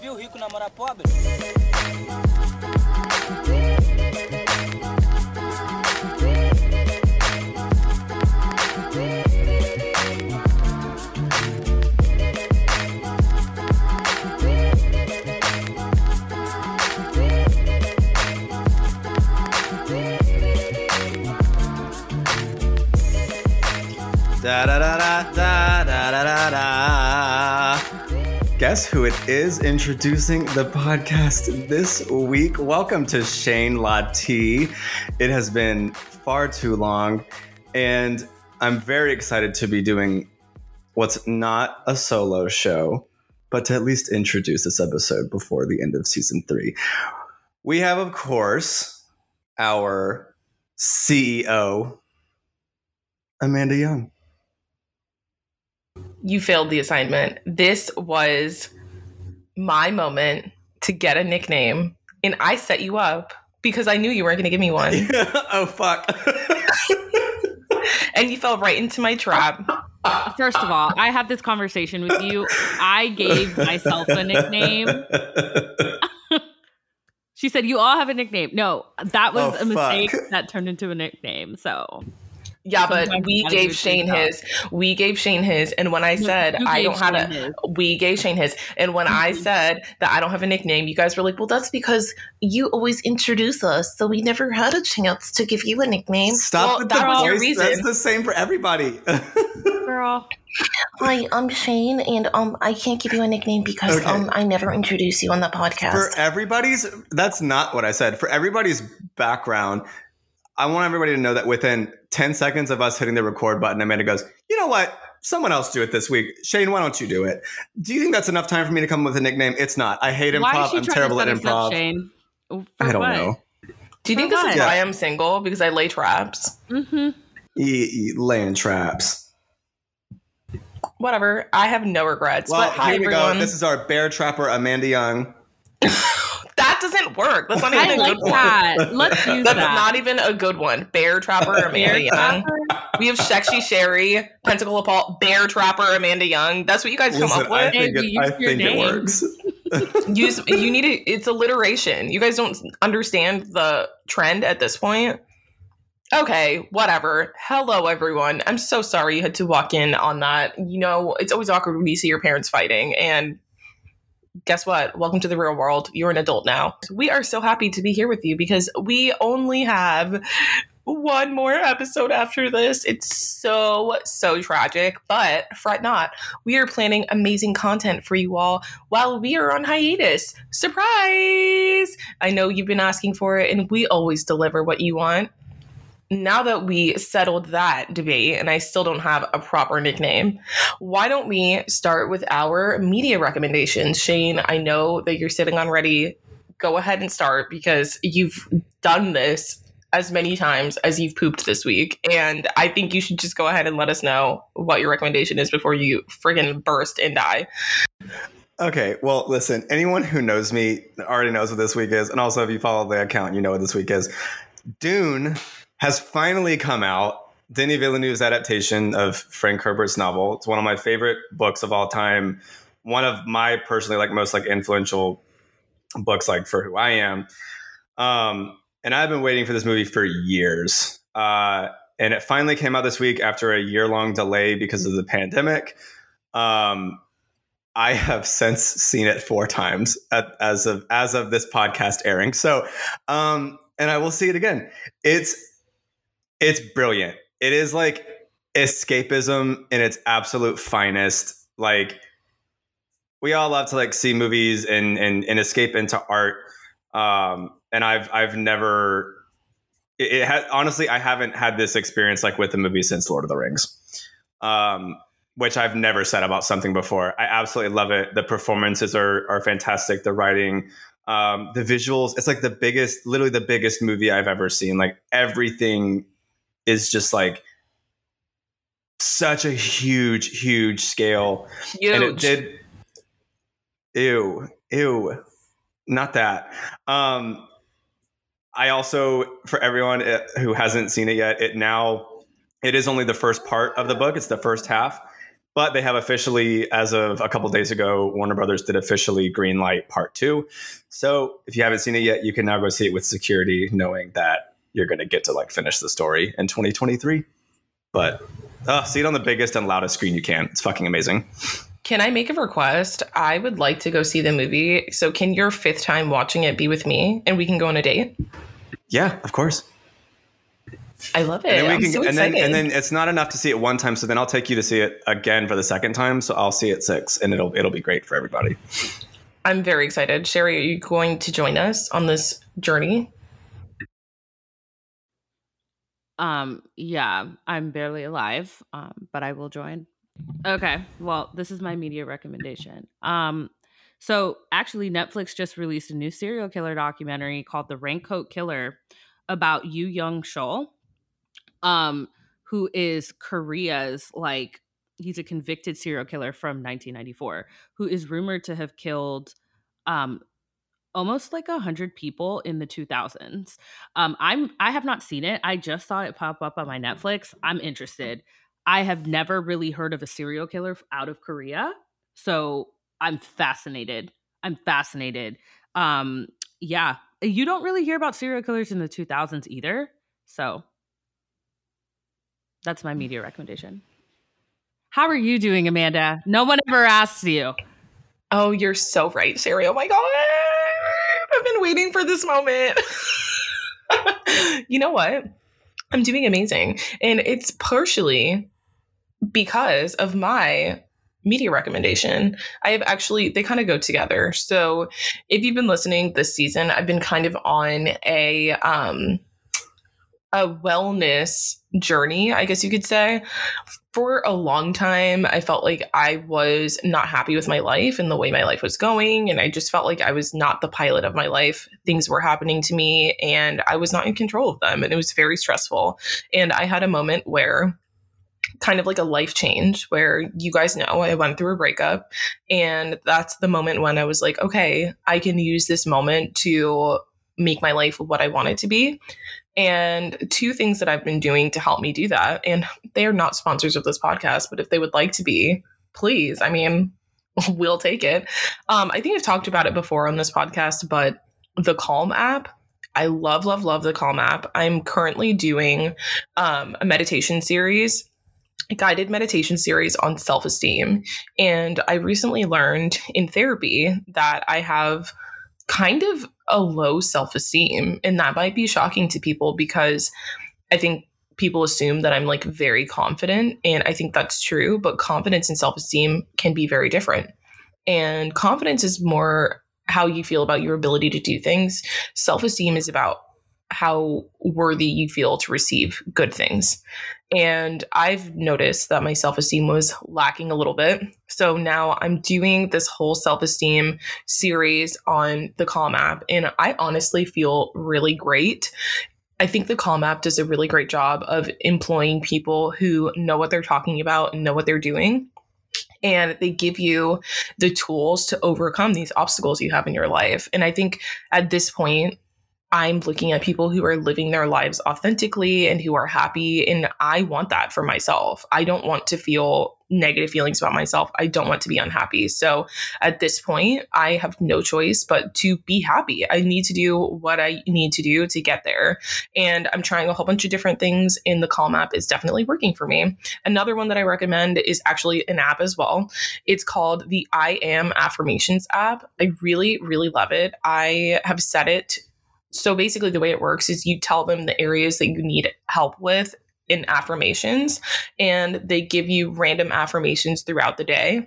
Viu rico namorar pobre? Da da da da Guess who it is introducing the podcast this week? Welcome to Shane Lati. It has been far too long, and I'm very excited to be doing what's not a solo show, but to at least introduce this episode before the end of season three. We have, of course, our CEO, Amanda Young. You failed the assignment. This was my moment to get a nickname, and I set you up because I knew you weren't going to give me one, oh fuck. and you fell right into my trap. First of all, I had this conversation with you. I gave myself a nickname. She said, You all have a nickname. No, that was Oh, a mistake fuck. that turned into a nickname. So, Yeah, but we gave Shane his. We gave Shane his, and when I said I don't have a, his. we gave Shane his, and when I said that I don't have a nickname, you guys were like, "Well, that's because you always introduce us, so we never had a chance to give you a nickname." Stop well, with that the was your reason. That's the same for everybody. girl, Hi, I'm Shane, and um, I can't give you a nickname because Okay. um, I never introduce you on the podcast. for everybody's that's not what I said. For everybody's background, I want everybody to know that within 10 seconds of us hitting the record button, Amanda goes, you know what? Someone else do it this week. Shane, why don't you do it? Do you think that's enough time for me to come up with a nickname? It's not. I hate why improv. I'm terrible at set us up, improv. Shane? For I don't what? know. Do you think For this is what? why I'm single? Because I lay traps. Mm-hmm. E- e- laying traps. Whatever. I have no regrets. Well, but hi here we everyone. go. This is our bear trapper, Amanda Young. that work. That's not even I a like good one. Let's use That's that. not even a good one. Bear Trapper Amanda Young. We have Shekshi Sherry, Pentacle of Paul, Bear Trapper Amanda Young. That's what you guys come Listen, up I with. think, Maybe it, I use your think it name. works. Use you need it. It's alliteration. You guys don't understand the trend at this point. Okay, whatever. Hello, everyone. I'm so sorry you had to walk in on that. You know, it's always awkward when you see your parents fighting. And guess what? Welcome to the real world. You're an adult now. We are so happy to be here with you because we only have one more episode after this. It's so, so tragic, but fret not. We are planning amazing content for you all while we are on hiatus. Surprise! I know you've been asking for it, and we always deliver what you want. Now that we settled that debate, and I still don't have a proper nickname, why don't we start with our media recommendations? Shane, I know that you're sitting on ready. Go ahead and start because you've done this as many times as you've pooped this week. And I think you should just go ahead and let us know what your recommendation is before you friggin' burst and die. Okay, well, listen, anyone who knows me already knows what this week is. And also, if you follow the account, you know what this week is. Dune has finally come out. Denis Villeneuve's adaptation of Frank Herbert's novel. It's one of my favorite books of all time. One of my personally like most like influential books like for who I am. Um, and I've been waiting for this movie for years. Uh, and it finally came out this week after a year long delay because of the pandemic. Um, I have since seen it four times at, as of as of this podcast airing. So, um, and I will see it again. It's it's brilliant. It is like escapism in its absolute finest. Like we all love to like see movies and and, and escape into art. Um, and I've I've never it, it honestly I haven't had this experience like with the movie since Lord of the Rings. Um, which I've never said about something before. I absolutely love it. The performances are are fantastic. The writing, um, the visuals. It's like the biggest, literally the biggest movie I've ever seen. Like everything is just like such a huge, huge scale, Huge. and it did. Ew, ew, not that. Um, I also, for everyone uh, who hasn't seen it yet, it now it is only the first part of the book. It's the first half, but they have officially, as of a couple days ago, Warner Brothers did officially greenlight part two. So if you haven't seen it yet, you can now go see it with security, knowing that you're going to get to like finish the story in 2023. But uh, see it on the biggest and loudest screen you can. It's fucking amazing. Can I make a request? I would like to go see the movie. So can your fifth time watching it be with me and we can go on a date? Yeah, of course. I love it. And then, can, so and then and then it's not enough to see it one time. So then I'll take you to see it again for the second time. So I'll see it six, and it'll it'll be great for everybody. I'm very excited. Sherry, are you going to join us on this journey? Um, yeah, I'm barely alive, um, but I will join. Okay, well, this is my media recommendation. Um, so actually, Netflix just released a new serial killer documentary called "The Raincoat Killer" about Yoo Young Chul, um, who is Korea's like he's a convicted serial killer from 1994 who is rumored to have killed um almost like a hundred people in the 2000s um i'm i have not seen it. I just saw it pop up on my netflix. I'm interested. I have never really heard of a serial killer out of korea so i'm fascinated. I'm fascinated. Um yeah. You don't really hear about serial killers in the 2000s either so. That's my media recommendation. How are you doing amanda? No one ever asks you. Oh, you're so right, Sherry. Oh my God. I've been waiting for this moment. you know what? I'm doing amazing. And it's partially because of my media recommendation. I have actually, they kind of go together. So if you've been listening this season, I've been kind of on a, um, a wellness journey, I guess you could say. For a long time, I felt like I was not happy with my life and the way my life was going. And I just felt like I was not the pilot of my life. Things were happening to me and I was not in control of them. And it was very stressful. And I had a moment where kind of like a life change where you guys know I went through a breakup. And that's the moment when I was like, okay, I can use this moment to make my life what I want it to be. And two things that I've been doing to help me do that, and they are not sponsors of this podcast, but if they would like to be, please, I mean, we'll take it. Um, I think I've talked about it before on this podcast, but the Calm app, I love, love, love the Calm app. I'm currently doing um, a meditation series a guided meditation series on self esteem. And I recently learned in therapy that I have kind of a low self esteem. And that might be shocking to people because I think people assume that I'm like very confident. And I think that's true. But confidence and self esteem can be very different. And confidence is more how you feel about your ability to do things, self esteem is about how worthy you feel to receive good things. And I've noticed that my self esteem was lacking a little bit. So now I'm doing this whole self esteem series on the Calm app. And I honestly feel really great. I think the Calm app does a really great job of employing people who know what they're talking about and know what they're doing. And they give you the tools to overcome these obstacles you have in your life. And I think at this point, I'm looking at people who are living their lives authentically and who are happy. And I want that for myself. I don't want to feel negative feelings about myself. I don't want to be unhappy. So at this point, I have no choice but to be happy. I need to do what I need to do to get there. And I'm trying a whole bunch of different things, and the Calm app is definitely working for me. Another one that I recommend is actually an app as well. It's called the I Am Affirmations app. I really, really love it. I have set it so basically, the way it works is you tell them the areas that you need help with in affirmations, and they give you random affirmations throughout the day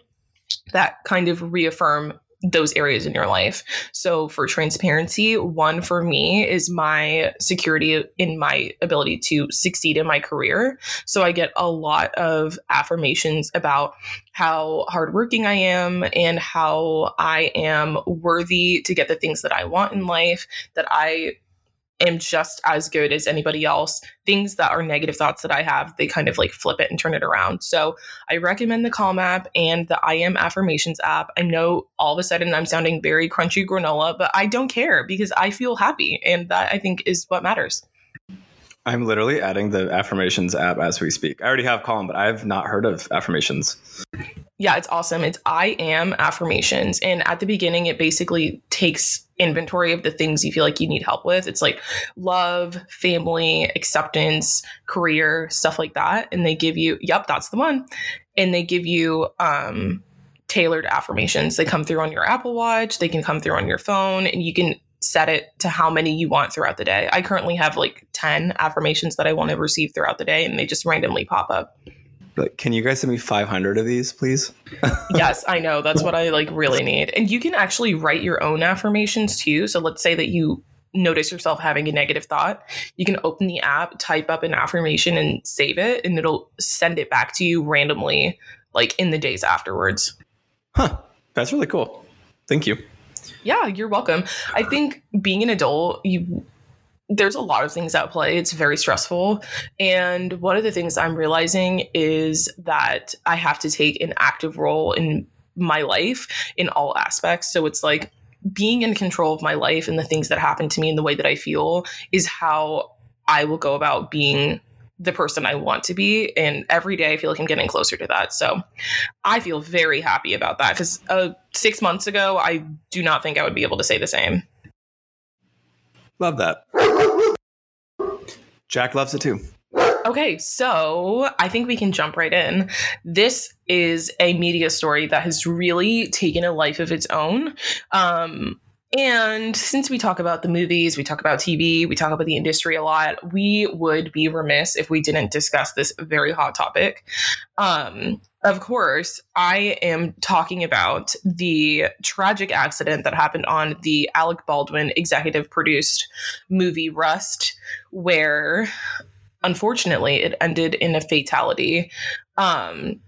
that kind of reaffirm those areas in your life. So, for transparency, one for me is my security in my ability to succeed in my career. So, I get a lot of affirmations about how hardworking I am and how I am worthy to get the things that I want in life, that I am just as good as anybody else. Things that are negative thoughts that I have, they kind of like flip it and turn it around. So I recommend the Calm app and the I Am Affirmations app. I know all of a sudden I'm sounding very crunchy granola, but I don't care because I feel happy. And that I think is what matters. I'm literally adding the affirmations app as we speak. I already have Calm, but I've not heard of affirmations. Yeah, it's awesome. It's I am affirmations. And at the beginning, it basically takes inventory of the things you feel like you need help with. It's like love, family, acceptance, career, stuff like that. And they give you, yep, that's the one. And they give you um, tailored affirmations. They come through on your Apple Watch, they can come through on your phone, and you can set it to how many you want throughout the day. I currently have like 10 affirmations that I want to receive throughout the day, and they just randomly pop up. Like, can you guys send me 500 of these, please? yes, I know. That's what I like really need. And you can actually write your own affirmations too. So let's say that you notice yourself having a negative thought, you can open the app, type up an affirmation and save it and it'll send it back to you randomly like in the days afterwards. Huh. That's really cool. Thank you. Yeah, you're welcome. I think being an adult, you there's a lot of things at play. It's very stressful. And one of the things I'm realizing is that I have to take an active role in my life in all aspects. So it's like being in control of my life and the things that happen to me and the way that I feel is how I will go about being the person I want to be. And every day I feel like I'm getting closer to that. So I feel very happy about that because uh, six months ago, I do not think I would be able to say the same. Love that. Jack loves it too. Okay, so I think we can jump right in. This is a media story that has really taken a life of its own. Um, and since we talk about the movies, we talk about TV, we talk about the industry a lot, we would be remiss if we didn't discuss this very hot topic. Um, of course, I am talking about the tragic accident that happened on the Alec Baldwin executive produced movie Rust, where unfortunately it ended in a fatality. Um,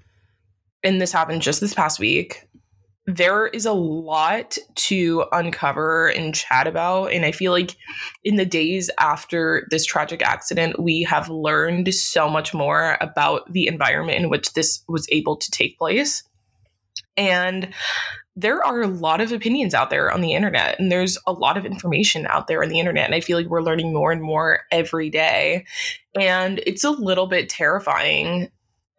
and this happened just this past week there is a lot to uncover and chat about. And I feel like in the days after this tragic accident, we have learned so much more about the environment in which this was able to take place. And there are a lot of opinions out there on the internet, and there's a lot of information out there on the internet. And I feel like we're learning more and more every day. And it's a little bit terrifying,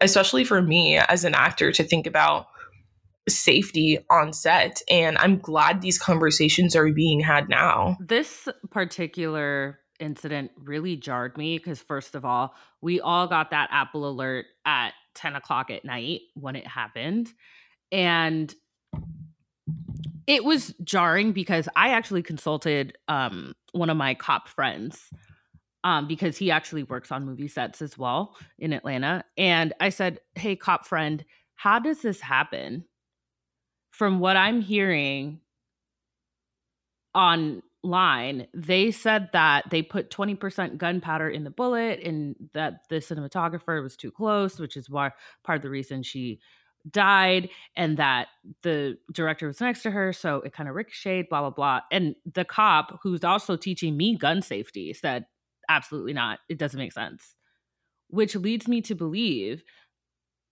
especially for me as an actor, to think about safety on set. And I'm glad these conversations are being had now. This particular incident really jarred me because, first of all, we all got that Apple alert at 10 o'clock at night when it happened. And it was jarring because I actually consulted um, one of my cop friends um, because he actually works on movie sets as well in Atlanta. And I said, Hey, cop friend, how does this happen? From what I'm hearing online, they said that they put 20% gunpowder in the bullet and that the cinematographer was too close, which is why part of the reason she died, and that the director was next to her. So it kind of ricocheted, blah, blah, blah. And the cop, who's also teaching me gun safety, said, absolutely not. It doesn't make sense. Which leads me to believe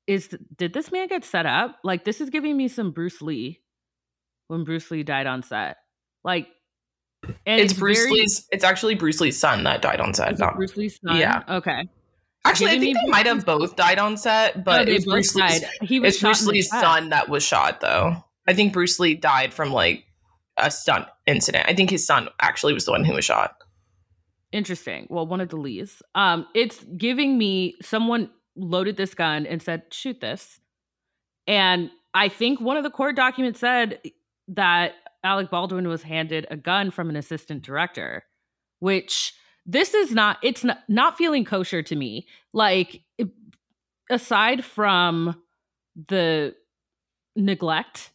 is did this man get set up? Like this is giving me some Bruce Lee when Bruce Lee died on set. Like and it's, it's Bruce very, Lee's it's actually Bruce Lee's son that died on set. Not Bruce Lee's son. Yeah. Okay. Actually, I think they might have both died on set, but no, it's Bruce Lee's, he was it's Bruce Lee's son that was shot though. I think Bruce Lee died from like a stunt incident. I think his son actually was the one who was shot. Interesting. Well, one of the Lees. Um, it's giving me someone loaded this gun and said, shoot this. And I think one of the court documents said that Alec Baldwin was handed a gun from an assistant director, which this is not, it's not, not feeling kosher to me. Like, aside from the neglect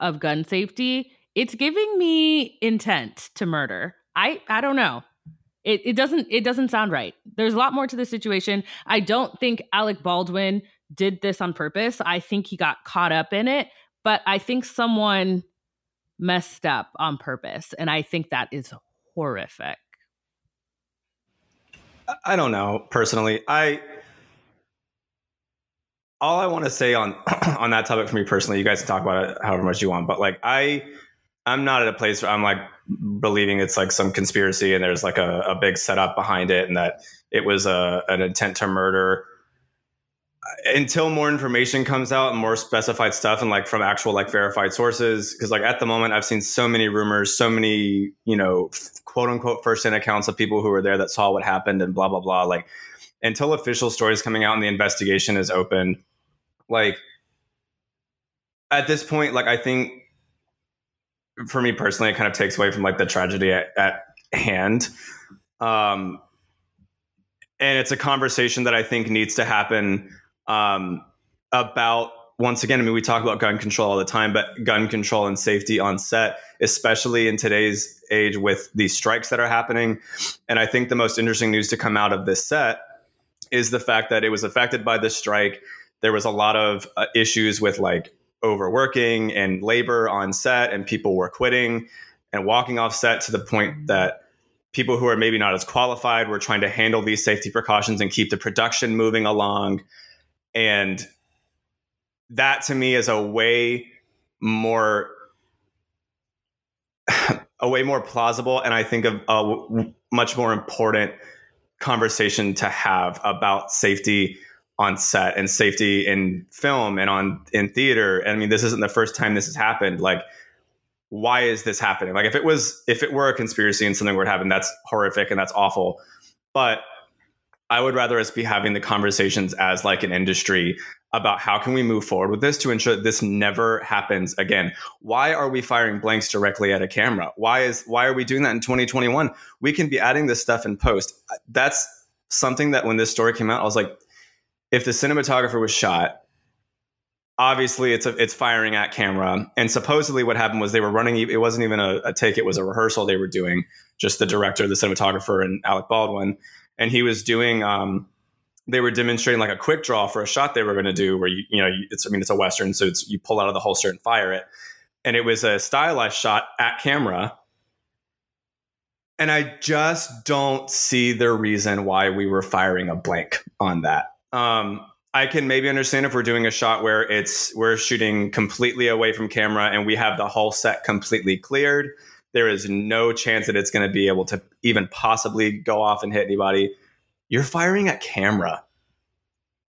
of gun safety, it's giving me intent to murder. I I don't know. It it doesn't it doesn't sound right. There's a lot more to the situation. I don't think Alec Baldwin did this on purpose. I think he got caught up in it, but I think someone messed up on purpose and I think that is horrific. I don't know personally. I all I want to say on on that topic for me personally, you guys can talk about it however much you want, but like I I'm not at a place where I'm like believing it's like some conspiracy and there's like a, a big setup behind it and that it was a, an intent to murder. Until more information comes out and more specified stuff and like from actual like verified sources because like at the moment i've seen so many rumors so many you know quote unquote first hand accounts of people who were there that saw what happened and blah blah blah like until official stories coming out and the investigation is open like at this point like i think for me personally it kind of takes away from like the tragedy at, at hand um and it's a conversation that i think needs to happen um, about once again, I mean, we talk about gun control all the time, but gun control and safety on set, especially in today's age with these strikes that are happening. And I think the most interesting news to come out of this set is the fact that it was affected by this strike. There was a lot of uh, issues with like overworking and labor on set, and people were quitting and walking off set to the point mm-hmm. that people who are maybe not as qualified were trying to handle these safety precautions and keep the production moving along. And that to me is a way more a way more plausible and I think of a much more important conversation to have about safety on set and safety in film and on in theater. And I mean, this isn't the first time this has happened. Like, why is this happening? Like, if it was, if it were a conspiracy and something were to happen, that's horrific and that's awful. But I would rather us be having the conversations as like an industry about how can we move forward with this to ensure that this never happens again. Why are we firing blanks directly at a camera? Why is why are we doing that in 2021? We can be adding this stuff in post. That's something that when this story came out, I was like, if the cinematographer was shot, obviously it's a, it's firing at camera. And supposedly what happened was they were running. It wasn't even a, a take; it was a rehearsal they were doing. Just the director, the cinematographer, and Alec Baldwin and he was doing um, they were demonstrating like a quick draw for a shot they were going to do where you you know it's I mean it's a western so it's you pull out of the holster and fire it and it was a stylized shot at camera and I just don't see the reason why we were firing a blank on that um, I can maybe understand if we're doing a shot where it's we're shooting completely away from camera and we have the whole set completely cleared there is no chance that it's going to be able to even possibly go off and hit anybody. You're firing at camera.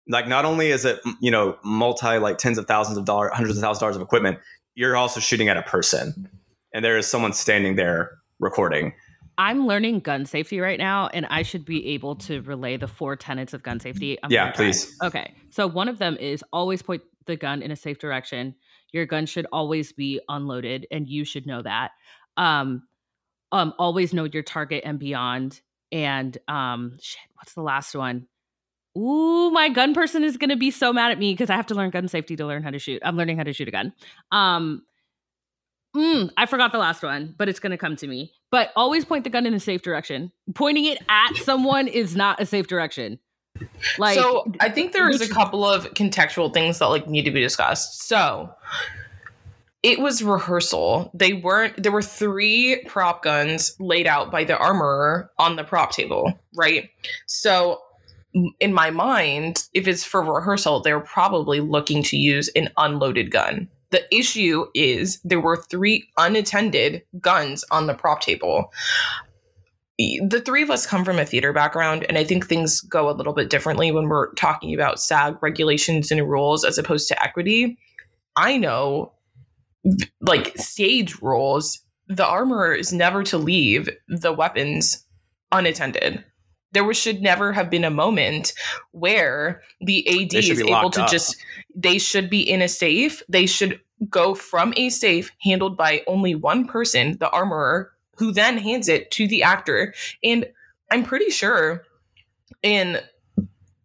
Like not only is it you know multi like tens of thousands of dollars, hundreds of thousands of dollars of equipment, you're also shooting at a person, and there is someone standing there recording. I'm learning gun safety right now, and I should be able to relay the four tenets of gun safety. I'm yeah, please. Okay, so one of them is always point the gun in a safe direction. Your gun should always be unloaded, and you should know that um um always know your target and beyond and um shit what's the last one Ooh, my gun person is gonna be so mad at me because I have to learn gun safety to learn how to shoot. I'm learning how to shoot a gun. Um, mm, I forgot the last one, but it's gonna come to me. But always point the gun in a safe direction. Pointing it at someone is not a safe direction. Like, so I think there's a couple of contextual things that like need to be discussed. So it was rehearsal. They weren't, there were three prop guns laid out by the armorer on the prop table, right? So, in my mind, if it's for rehearsal, they're probably looking to use an unloaded gun. The issue is there were three unattended guns on the prop table. The three of us come from a theater background, and I think things go a little bit differently when we're talking about SAG regulations and rules as opposed to equity. I know like stage rules the armorer is never to leave the weapons unattended. There was, should never have been a moment where the AD is able to up. just, they should be in a safe. They should go from a safe handled by only one person, the armorer, who then hands it to the actor. And I'm pretty sure in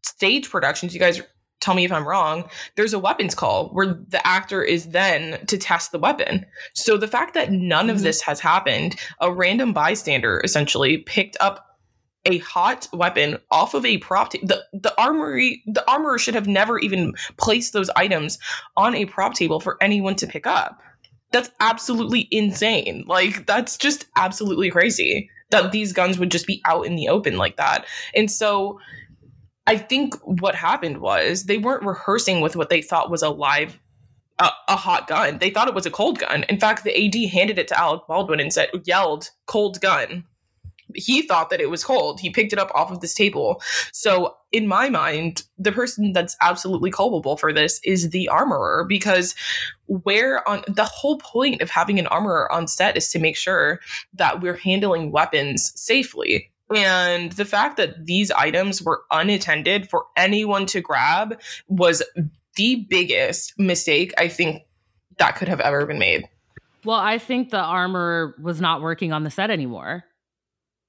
stage productions, you guys tell me if I'm wrong, there's a weapons call where the actor is then to test the weapon. So the fact that none mm-hmm. of this has happened, a random bystander essentially picked up a hot weapon off of a prop ta- the the armory the armorer should have never even placed those items on a prop table for anyone to pick up. That's absolutely insane. Like that's just absolutely crazy that these guns would just be out in the open like that. And so I think what happened was they weren't rehearsing with what they thought was a live, uh, a hot gun. They thought it was a cold gun. In fact, the AD handed it to Alec Baldwin and said, yelled, "Cold gun." He thought that it was cold. He picked it up off of this table. So, in my mind, the person that's absolutely culpable for this is the armorer because where on the whole point of having an armorer on set is to make sure that we're handling weapons safely. And the fact that these items were unattended for anyone to grab was the biggest mistake I think that could have ever been made. Well, I think the armor was not working on the set anymore.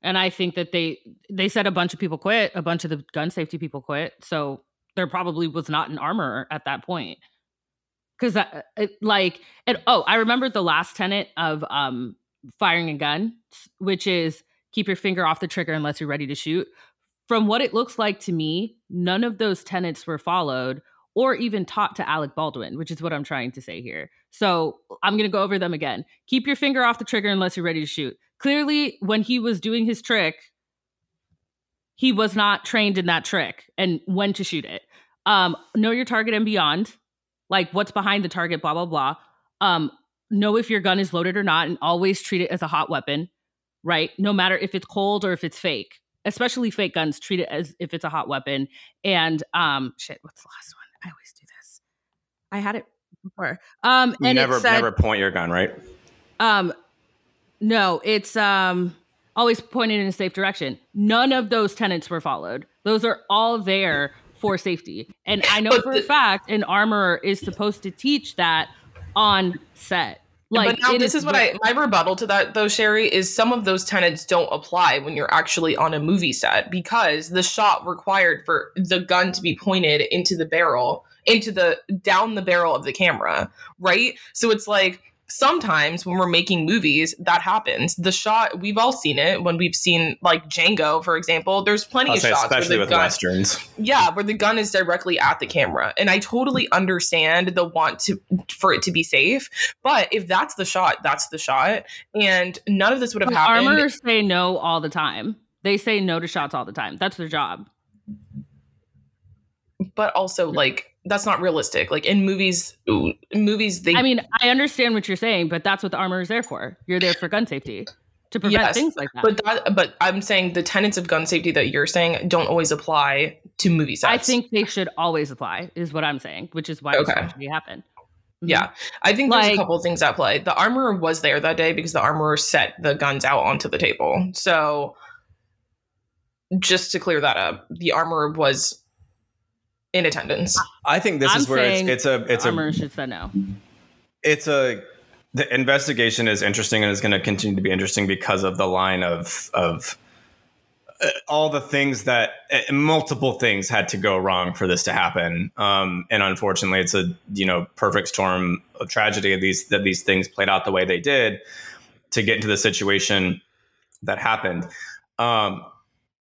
And I think that they they said a bunch of people quit, a bunch of the gun safety people quit. So there probably was not an armor at that point. Cuz that like and oh, I remembered the last tenet of um firing a gun, which is keep your finger off the trigger unless you're ready to shoot. From what it looks like to me, none of those tenets were followed or even taught to Alec Baldwin, which is what I'm trying to say here. So I'm going to go over them again. Keep your finger off the trigger unless you're ready to shoot. Clearly, when he was doing his trick, he was not trained in that trick and when to shoot it. Um, know your target and beyond, like what's behind the target, blah, blah, blah. Um, know if your gun is loaded or not, and always treat it as a hot weapon, right? No matter if it's cold or if it's fake, especially fake guns, treat it as if it's a hot weapon. And um, shit, what's the last one? I always do this. I had it before. Um, and never, it said, never point your gun, right? Um, no, it's um always pointed in a safe direction. None of those tenants were followed. Those are all there for safety. And I know for a fact an armorer is supposed to teach that on set. Like but now this is what I my rebuttal to that though, Sherry, is some of those tenets don't apply when you're actually on a movie set because the shot required for the gun to be pointed into the barrel, into the down the barrel of the camera, right? So it's like sometimes when we're making movies, that happens. The shot we've all seen it when we've seen like Django, for example. There's plenty I'll of say shots where especially the with gun westerns. yeah where the gun is directly at the camera and i totally understand the want to for it to be safe but if that's the shot that's the shot and none of this would have But happened armorers say no all the time. They say no to shots all the time. That's their job. but also like that's not realistic like in movies movies they I mean, I understand what you're saying, but that's what the armor is there for. You're there for gun safety to prevent Yes, things like that. but that but i'm saying the tenets of gun safety that you're saying don't always apply to movie sets I think they should always apply, is what I'm saying, which is why this Okay. tragedy happened. Mhm. Yeah, I think there's Like- a couple of things at play. The armorer was there that day because the armorer set the guns out onto the table. So, just to clear that up, the armorer was in attendance. I think this I'm is where it's, it's a it's a armor should say no. it's a the investigation is interesting and is going to continue to be interesting because of the line of of uh, all the things that uh, multiple things had to go wrong for this to happen um, and unfortunately it's a you know perfect storm of tragedy of these that these things played out the way they did to get into the situation that happened um,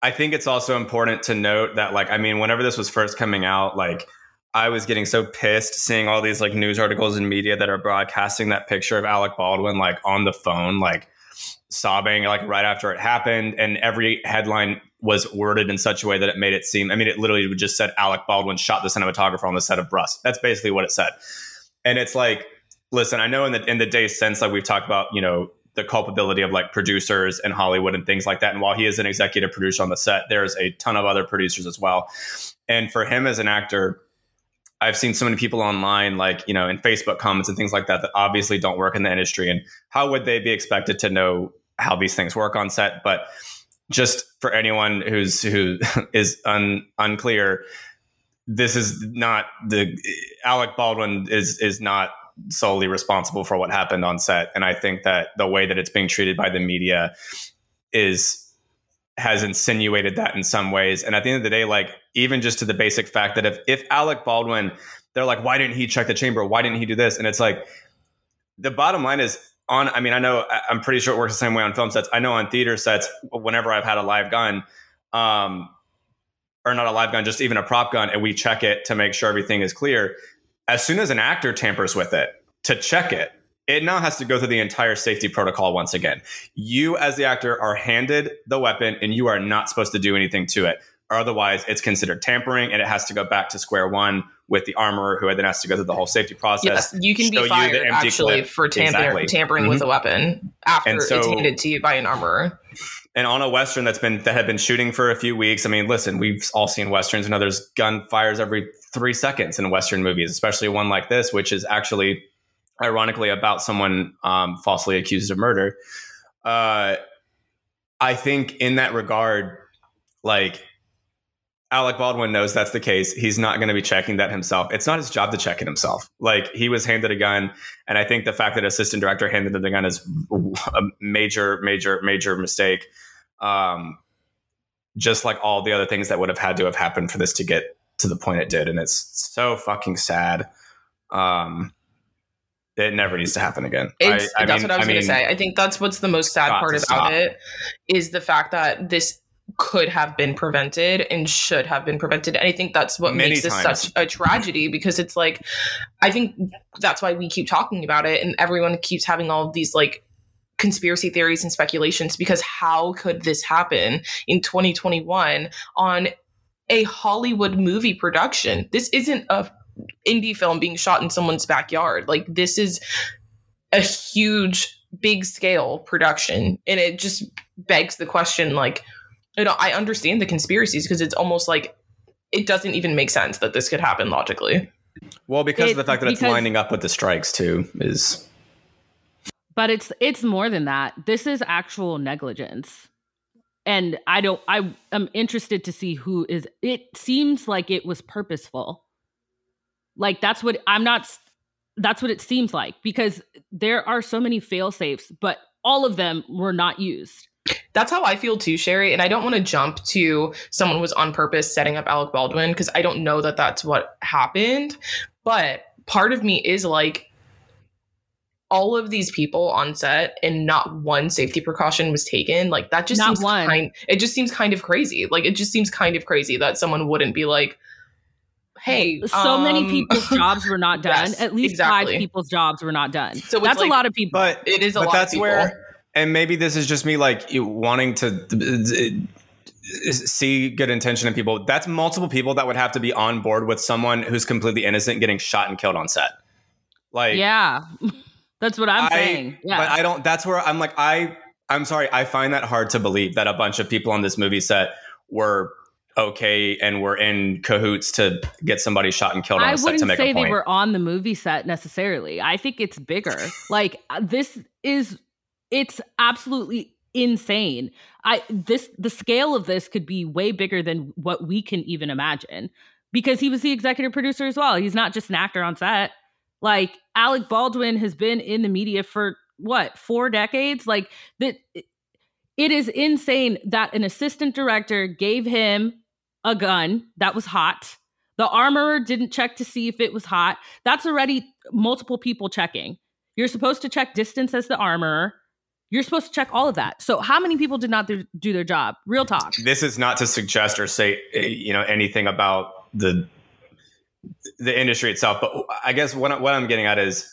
i think it's also important to note that like i mean whenever this was first coming out like I was getting so pissed seeing all these like news articles and media that are broadcasting that picture of Alec Baldwin like on the phone, like sobbing, like right after it happened. And every headline was worded in such a way that it made it seem, I mean, it literally just said Alec Baldwin shot the cinematographer on the set of Rust. That's basically what it said. And it's like, listen, I know in the in the days since like we've talked about, you know, the culpability of like producers in Hollywood and things like that. And while he is an executive producer on the set, there's a ton of other producers as well. And for him as an actor, I've seen so many people online, like, you know, in Facebook comments and things like that, that obviously don't work in the industry. And how would they be expected to know how these things work on set? But just for anyone who's who is un, unclear, this is not the Alec Baldwin is is not solely responsible for what happened on set. And I think that the way that it's being treated by the media is has insinuated that in some ways. And at the end of the day, like even just to the basic fact that if if Alec Baldwin, they're like, why didn't he check the chamber? Why didn't he do this? And it's like the bottom line is on. I mean, I know I'm pretty sure it works the same way on film sets. I know on theater sets, whenever I've had a live gun, um, or not a live gun, just even a prop gun, and we check it to make sure everything is clear. As soon as an actor tampers with it to check it, it now has to go through the entire safety protocol once again. You, as the actor, are handed the weapon and you are not supposed to do anything to it. Otherwise, it's considered tampering and it has to go back to square one with the armorer who then has to go through the whole safety process. Yes, you can be you fired actually clip. for tampering, Exactly. tampering with Mhm. a weapon after so- it's handed to you by an armorer. and on a western that's been that had been shooting for a few weeks. I mean, listen, we've all seen westerns. and know there's gunfires every three seconds in western movies, especially one like this, which is actually ironically about someone um, falsely accused of murder. Uh, I think in that regard, like Alec Baldwin knows that's the case. He's not going to be checking that himself. It's not his job to check it himself. Like he was handed a gun, and I think the fact that assistant director handed him the gun is a major, major, major mistake. Um, just like all the other things that would have had to have happened for this to get to the point it did, and it's so fucking sad. Um, it never needs to happen again. I, I that's mean, what I was I going to say. I think that's what's the most sad part about it is the fact that this could have been prevented and should have been prevented. And I think that's what Many makes this times. such a tragedy because it's like, I think that's why we keep talking about it and everyone keeps having all of these like conspiracy theories and speculations because how could this happen in 2021 on a Hollywood movie production? This isn't a indie film being shot in someone's backyard. Like this is a huge big scale production and it just begs the question like you know, I understand the conspiracies because it's almost like it doesn't even make sense that this could happen logically. Well, because it, of the fact that it's lining up with the strikes too is But it's it's more than that. This is actual negligence. And I don't I am interested to see who is it seems like it was purposeful. Like that's what I'm not that's what it seems like because there are so many fail safes, but all of them were not used. That's how I feel too, Sherry. And I don't want to jump to someone was on purpose setting up Alec Baldwin because I don't know that that's what happened. But part of me is like, all of these people on set and not one safety precaution was taken. Like that just not seems one. kind. It just seems kind of crazy. Like it just seems kind of crazy that someone wouldn't be like, "Hey, so um, many people's jobs were not done. Yes, At least exactly. five people's jobs were not done. So that's like, a lot of people. But it is a but lot. That's where and maybe this is just me like wanting to see good intention in people. That's multiple people that would have to be on board with someone who's completely innocent getting shot and killed on set. Like, yeah, that's what I'm I, saying. Yeah, but I don't. That's where I'm like, I, I'm sorry, I find that hard to believe that a bunch of people on this movie set were okay and were in cahoots to get somebody shot and killed on I set to make say they were on the movie set necessarily. I think it's bigger. like uh, this is it's absolutely insane. I this the scale of this could be way bigger than what we can even imagine because he was the executive producer as well. He's not just an actor on set. Like Alec Baldwin has been in the media for what, 4 decades? Like that it is insane that an assistant director gave him a gun that was hot. The armorer didn't check to see if it was hot. That's already multiple people checking. You're supposed to check distance as the armorer. You're supposed to check all of that. So how many people did not do their job? Real talk. This is not to suggest or say eh, you know anything about the the industry itself, but I guess what what I'm getting at is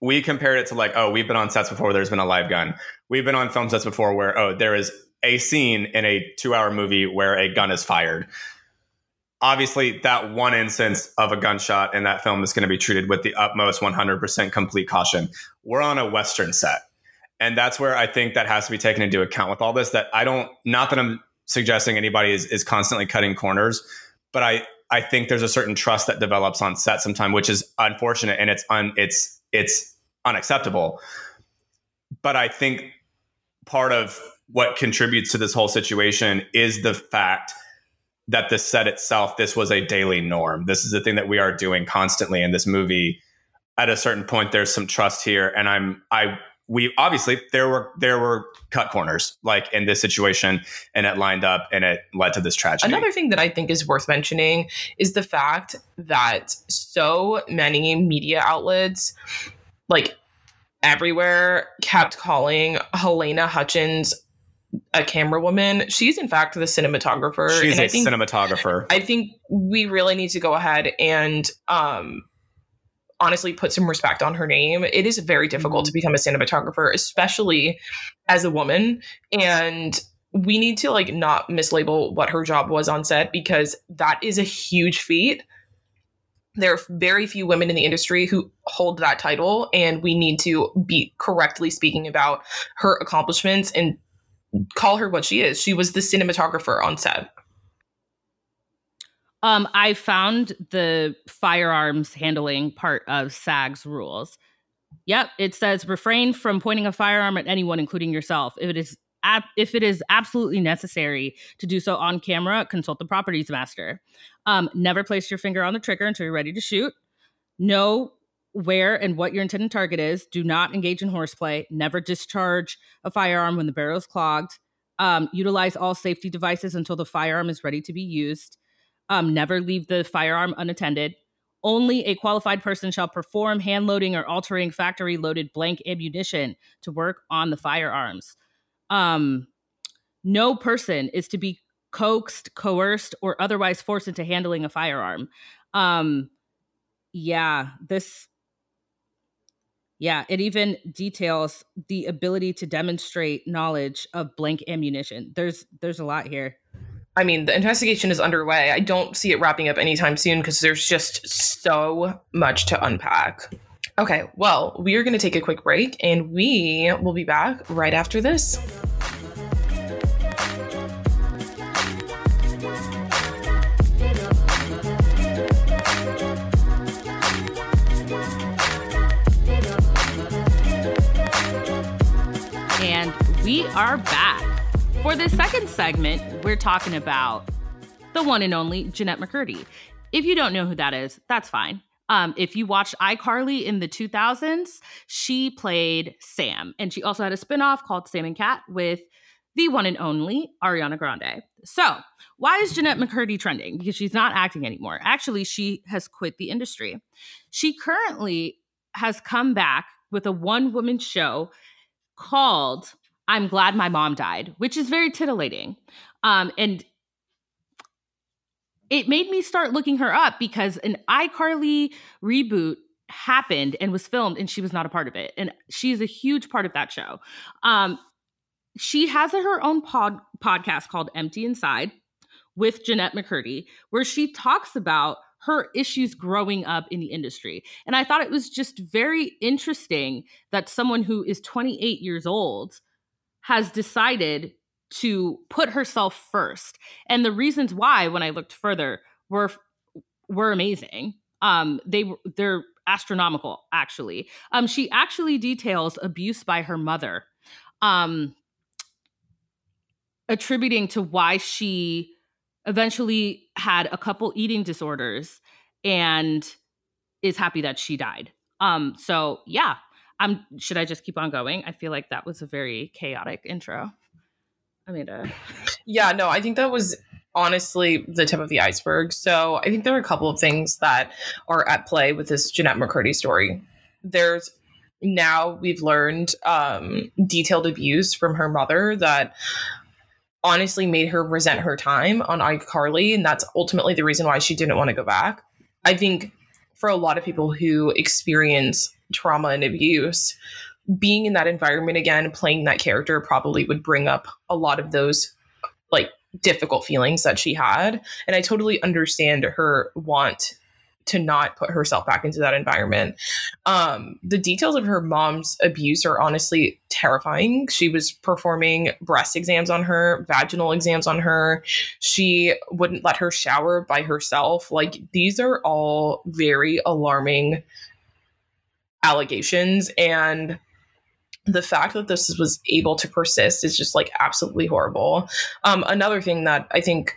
we compared it to like oh we've been on sets before there's been a live gun. We've been on film sets before where oh there is a scene in a 2-hour movie where a gun is fired obviously that one instance of a gunshot in that film is going to be treated with the utmost 100% complete caution. We're on a Western set. And that's where I think that has to be taken into account with all this. That I don't, not that I'm suggesting anybody is, is constantly cutting corners, but I, I think there's a certain trust that develops on set sometime, which is unfortunate and it's un, it's it's unacceptable. But I think part of what contributes to this whole situation is the fact that the set itself, this was a daily norm. This is the thing that we are doing constantly in this movie. At a certain point, there's some trust here, and I'm I we obviously there were there were cut corners like in this situation and it lined up and it led to this tragedy. Another thing that i think is worth mentioning is the fact that so many media outlets like everywhere kept calling Halyna Hutchins a camera woman. She's in fact the cinematographer she's and a I think, cinematographer. I think we really need to go ahead and um honestly put some respect on her name. It is very difficult to mm-hmm. become a cinematographer, especially as a woman. And we need to like not mislabel what her job was on set because that is a huge feat. There are very few women in the industry who hold that title, and we need to be correctly speaking about her accomplishments and call her what she is. She was the cinematographer on set. Um, I found the firearms handling part of SAG's rules. Yep, it says refrain from pointing a firearm at anyone, including yourself. If it is ab- if it is absolutely necessary to do so on camera, consult the properties master. Um, never place your finger on the trigger until you're ready to shoot. Know where and what your intended target is. Do not engage in horseplay. Never discharge a firearm when the barrel is clogged. Um, utilize all safety devices until the firearm is ready to be used. Um, never leave the firearm unattended. Only a qualified person shall perform hand loading or altering factory loaded blank ammunition to work on the firearms. Um, no person is to be coaxed, coerced, or otherwise forced into handling a firearm. Um, yeah, this yeah, it even details the ability to demonstrate knowledge of blank ammunition. There's there's a lot here. I mean, the investigation is underway. I don't see it wrapping up anytime soon because there's just so much to unpack. Okay, well, we are going to take a quick break and we will be back right after this. And we are back. For this second segment, we're talking about the one and only Jennette McCurdy. If you don't know who that is, that's fine. Um, if you watched iCarly in the 2000s, she played Sam. And she also had a spinoff called Sam and Cat with the one and only Ariana Grande. So, why is Jennette McCurdy trending? Because she's not acting anymore. Actually, she has quit the industry. She currently has come back with a one woman show called I'm Glad My Mom Died, which is very titillating. Um, and it made me start looking her up because an iCarly reboot happened and was filmed and she was not a part of it. And she's a huge part of that show. Um, she has her own pod, podcast called Empty Inside with Jennette McCurdy, where she talks about her issues growing up in the industry. And I thought it was just very interesting that someone who is 28 years old has decided to put herself first. And the reasons why when I looked further were were amazing. Um they they're astronomical actually. Um she actually details abuse by her mother. Um attributing to why she eventually had a couple eating disorders and is happy that she died. Um so yeah, I'm should I just keep on going? I feel like that was a very chaotic intro. Amanda. Yeah, no, I think that was honestly the tip of the iceberg. So I think there are a couple of things that are at play with this Jennette McCurdy story. There's now we've learned um, detailed abuse from her mother that honestly made her resent her time on iCarly, and that's ultimately the reason why she didn't want to go back. I think for a lot of people who experience trauma and abuse, being in that environment again, playing that character probably would bring up a lot of those like difficult feelings that she had. And I totally understand her want to not put herself back into that environment. Um, the details of her mom's abuse are honestly terrifying. She was performing breast exams on her, vaginal exams on her. She wouldn't let her shower by herself. Like, these are all very alarming allegations. And the fact that this was able to persist is just like absolutely horrible. Um, another thing that I think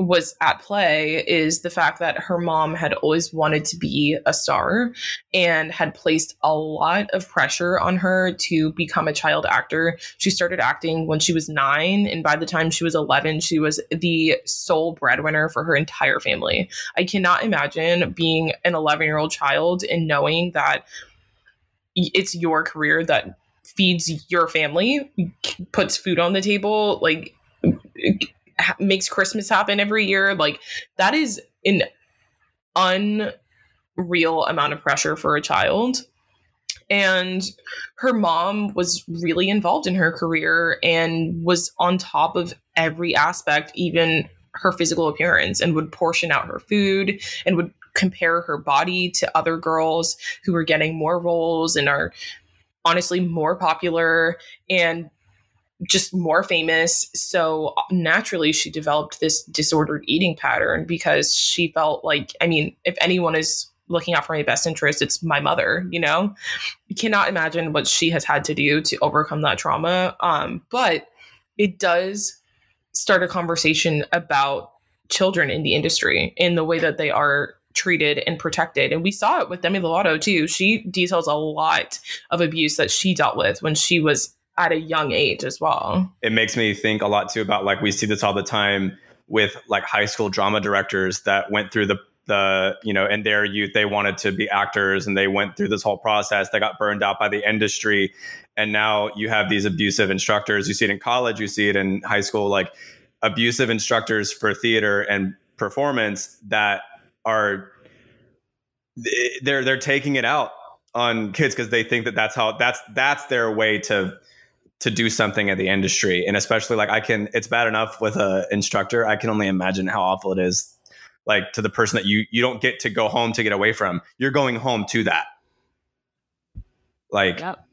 was at play is the fact that her mom had always wanted to be a star and had placed a lot of pressure on her to become a child actor. She started acting when she was nine, and by the time she was 11, she was the sole breadwinner for her entire family. I cannot imagine being an 11 year old child and knowing that it's your career that feeds your family, puts food on the table, like makes Christmas happen every year. Like that is an unreal amount of pressure for a child. And her mom was really involved in her career and was on top of every aspect, even her physical appearance, and would portion out her food and would compare her body to other girls who were getting more roles and are honestly more popular and just more famous. So naturally, she developed this disordered eating pattern because she felt like, I mean, if anyone is looking out for my best interest, it's my mother, you know? You cannot imagine what she has had to do to overcome that trauma. Um, but it does start a conversation about children in the industry in the way that they are treated and protected. And we saw it with Demi Lovato too. She details a lot of abuse that she dealt with when she was at a young age as well. It makes me think a lot too about like we see this all the time with like high school drama directors that went through the the you know in their youth they wanted to be actors and they went through this whole process they got burned out by the industry and now you have these abusive instructors you see it in college you see it in high school like abusive instructors for theater and performance that are they're they're taking it out on kids because they think that that's how that's that's their way to to do something at the industry. And especially like i can it's bad enough with a instructor i can only imagine how awful it is like to the person that you you don't get to go home to get away from. You're going home to that. Like yep.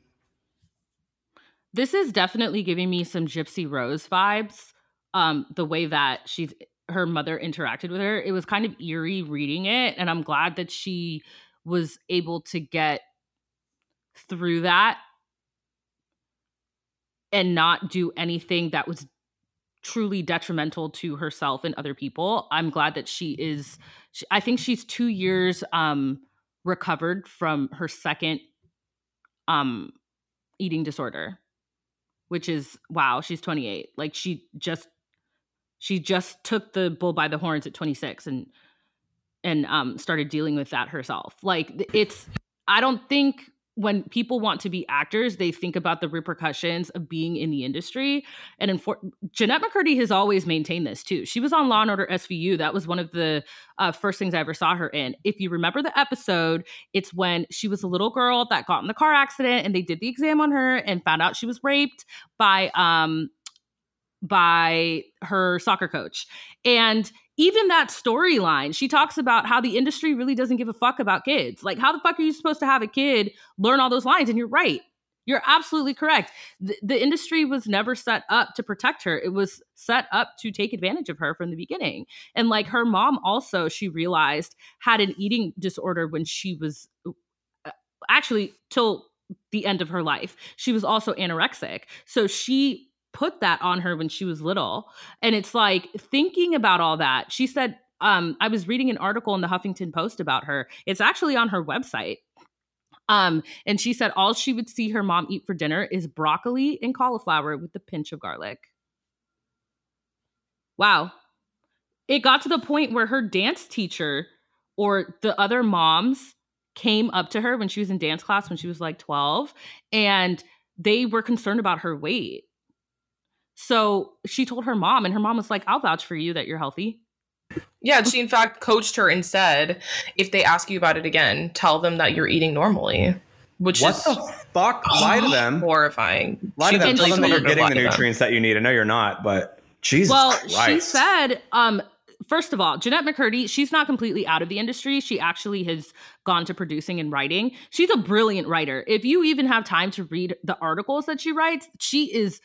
this is definitely giving me some gypsy rose vibes um the way that she's her mother interacted with her it was kind of eerie reading it and i'm glad that she was able to get through that and not do anything that was truly detrimental to herself and other people. I'm glad that she is she, I think she's 2 years um recovered from her second um eating disorder, which is wow, she's 28. Like she just she just took the bull by the horns at 26 and and um started dealing with that herself. Like it's I don't think when people want to be actors, they think about the repercussions of being in the industry. And in for- Jennette McCurdy has always maintained this too. She was on Law and Order SVU. That was one of the uh, first things I ever saw her in. If you remember the episode, it's when she was a little girl that got in the car accident, and they did the exam on her and found out she was raped by um by her soccer coach. And even that storyline, she talks about how the industry really doesn't give a fuck about kids. Like, how the fuck are you supposed to have a kid learn all those lines? And you're right. You're absolutely correct. The, the, industry was never set up to protect her. It was set up to take advantage of her from the beginning. And like her mom, also, she realized had an eating disorder when she was uh, actually till the end of her life. She was also anorexic. So she put that on her when she was little. And it's like thinking about all that. She said, um, I was reading an article in the Huffington Post about her. It's actually on her website. Um, and she said all she would see her mom eat for dinner is broccoli and cauliflower with a pinch of garlic. Wow. It got to the point where her dance teacher or the other moms came up to her when she was in dance class when she was like 12 and they were concerned about her weight so she told her mom, and her mom was like, I'll vouch for you that you're healthy. Yeah, she in fact coached her and said, if they ask you about it again, tell them that you're eating normally. Which what is the fuck? Lie to them. Horrifying. Lie to them. Tell them that you're getting the nutrients that you need. I know you're not, but Jesus well, Christ. she said, um, first of all, Jennette McCurdy, she's not completely out of the industry. She actually has gone to producing and writing. She's a brilliant writer. If you even have time to read the articles that she writes, she is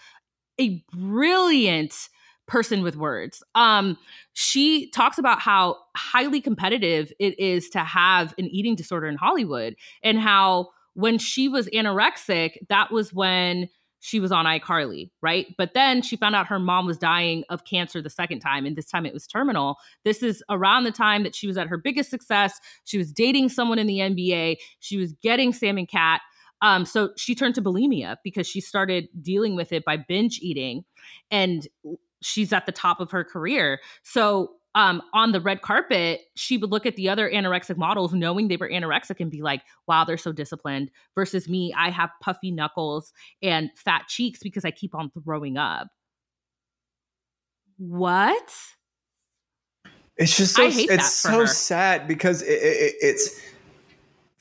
a brilliant person with words. Um, she talks about how highly competitive it is to have an eating disorder in Hollywood and how when she was anorexic, that was when she was on iCarly, right? But then she found out her mom was dying of cancer the second time, and this time it was terminal. This is around the time that she was at her biggest success. She was dating someone in the NBA. She was getting Sam and Cat. Um, so she turned to bulimia because she started dealing with it by binge eating, and she's at the top of her career. So um, on the red carpet, she would look at the other anorexic models, knowing they were anorexic, and be like, "Wow, they're so disciplined." Versus me, I have puffy knuckles and fat cheeks because I keep on throwing up. What? It's just so, it's so her. sad because it, it, it's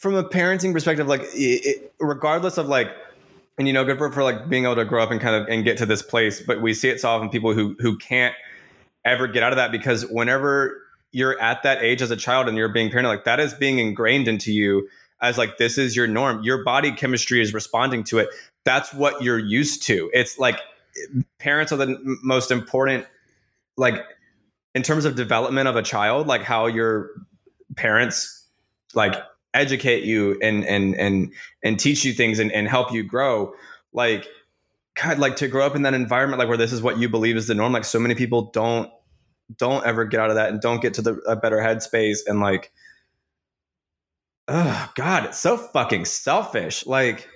from a parenting perspective, like it, regardless of like, and you know, good for, for like being able to grow up and kind of and get to this place. But we see it so often people who who can't ever get out of that because whenever you're at that age as a child and you're being parented, like that is being ingrained into you as like this is your norm. Your body chemistry is responding to it. That's what you're used to. It's like parents are the most important like in terms of development of a child like how your parents like educate you and and and and teach you things and, and help you grow. Like god like to grow up in that environment like where this is what you believe is the norm like so many people don't don't ever get out of that and don't get to the a better headspace and like oh god it's so fucking selfish. Like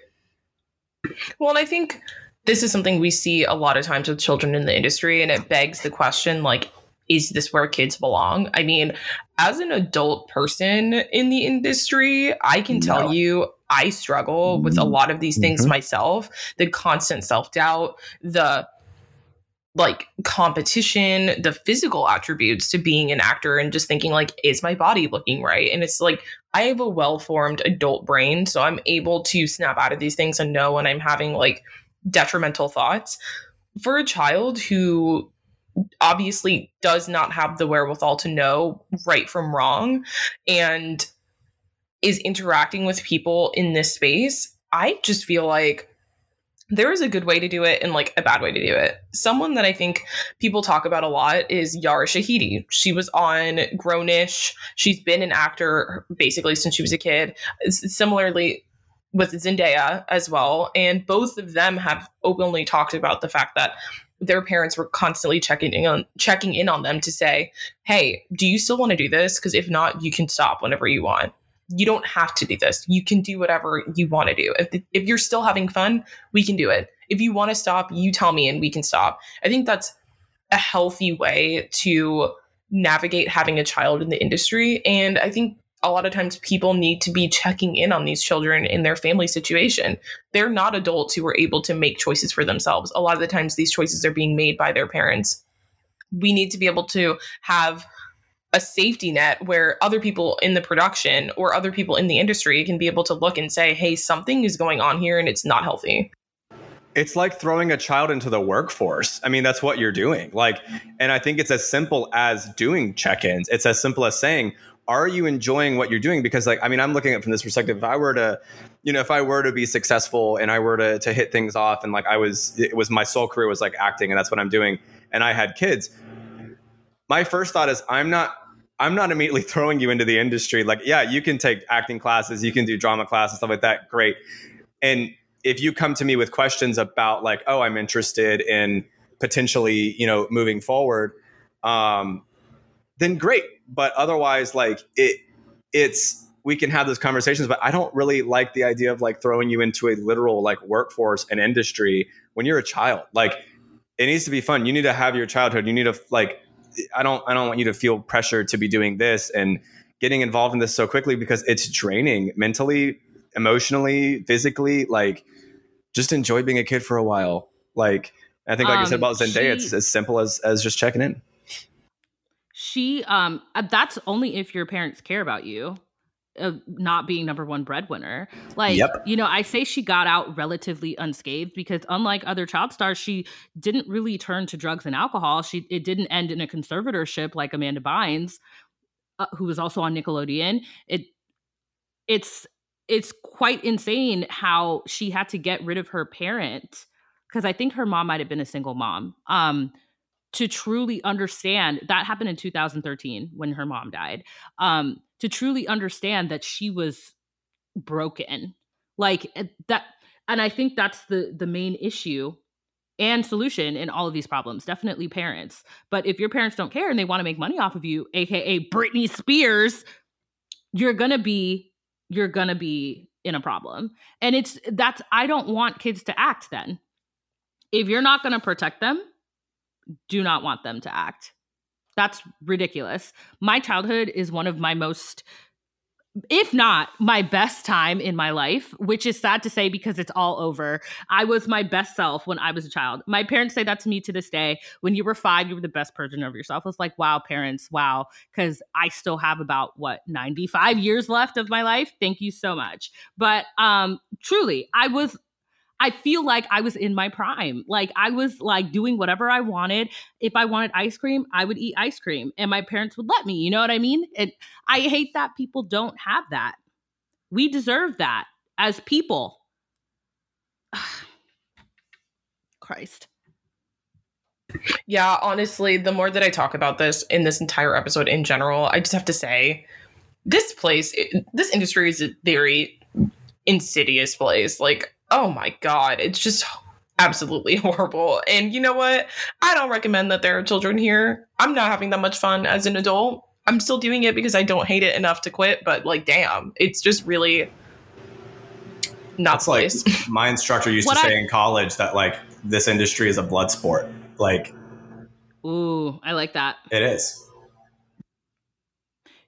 Well, and I think this is something we see a lot of times with children in the industry, and it begs the question like, is this where kids belong? I mean, as an adult person in the industry, I can tell No. you I struggle with a lot of these things Mhm. myself the constant self doubt, the like competition, the physical attributes to being an actor, and just thinking, like, is my body looking right? And it's like, I have a well formed adult brain, so I'm able to snap out of these things and know when I'm having like detrimental thoughts. For a child who obviously does not have the wherewithal to know right from wrong and is interacting with people in this space, I just feel like there is a good way to do it and like a bad way to do it. Someone that I think people talk about a lot is Yara Shahidi. She was on Grownish. She's been an actor basically since she was a kid. Similarly with Zendaya as well, and both of them have openly talked about the fact that their parents were constantly checking in on checking in on them to say, "Hey, do you still want to do this? Because if not, you can stop whenever you want." You don't have to do this. You can do whatever you want to do. If, if you're still having fun, we can do it. If you want to stop, you tell me and we can stop. I think that's a healthy way to navigate having a child in the industry. And I think a lot of times people need to be checking in on these children in their family situation. They're not adults who are able to make choices for themselves. A lot of the times, these choices are being made by their parents. We need to be able to have a safety net where other people in the production or other people in the industry can be able to look and say, hey, something is going on here and it's not healthy. it's like throwing a child into the workforce. I mean, that's what you're doing. Like, and I think it's as simple as doing check-ins. It's as simple as saying, are you enjoying what you're doing? Because like, I mean, I'm looking at from this perspective. If I were to, you know, if I were to be successful and I were to to hit things off and like I was it was my sole career was like acting and that's what I'm doing and I had kids, my first thought is I'm not I'm not immediately throwing you into the industry. Like, yeah, you can take acting classes, you can do drama classes, stuff like that. Great. And if you come to me with questions about like, oh, I'm interested in potentially, you know, moving forward, um, then great. But otherwise, like it, it's we can have those conversations. But I don't really like the idea of like throwing you into a literal like workforce and industry when you're a child. Like it needs to be fun. You need to have your childhood. You need to like. I don't. I don't want you to feel pressure to be doing this and getting involved in this so quickly because it's draining mentally, emotionally, physically. Like, just enjoy being a kid for a while. Like, I think, like you said Um, about Zendaya, it's as simple as as just checking in. She um uh, that's only if your parents care about you. Uh, not being number one breadwinner. Like, Yep. you know, I say she got out relatively unscathed because unlike other child stars, she didn't really turn to drugs and alcohol. She it didn't end in a conservatorship like Amanda Bynes, uh, who was also on Nickelodeon. It it's it's quite insane how she had to get rid of her parent because I think her mom might have been a single mom. Um, to truly understand that happened in 2013 when her mom died. Um, to truly understand that she was broken, like eh, that, and I think that's the the main issue and solution in all of these problems. Definitely parents, but if your parents don't care and they want to make money off of you, aka Britney Spears, you're gonna be you're gonna be in a problem. And it's that's I don't want kids to act then. If you're not gonna protect them, do not want them to act. That's ridiculous. My childhood is one of my most if not my best time in my life, which is sad to say because it's all over. I was my best self when I was a child. My parents say that to me to this day. When you were five, you were the best version of yourself. I was like, wow, parents, wow. Because I still have about what 95 years left of my life. Thank you so much. But um truly, I was I feel like I was in my prime. Like I was like doing whatever I wanted. If I wanted ice cream, I would eat ice cream and my parents would let me. You know what I mean? And I hate that people don't have that. We deserve that as people. Christ. Yeah, honestly, the more that I talk about this in this entire episode in general, I just have to say this place, this industry is a very insidious place. Like, oh my God, it's just absolutely horrible. And you know what? I don't recommend that there are children here. I'm not having that much fun as an adult. I'm still doing it because I don't hate it enough to quit, but like, damn, it's just really not That's the like place. my instructor used What to I- say in college that like this industry is a blood sport. Like Ooh, I like that. it is.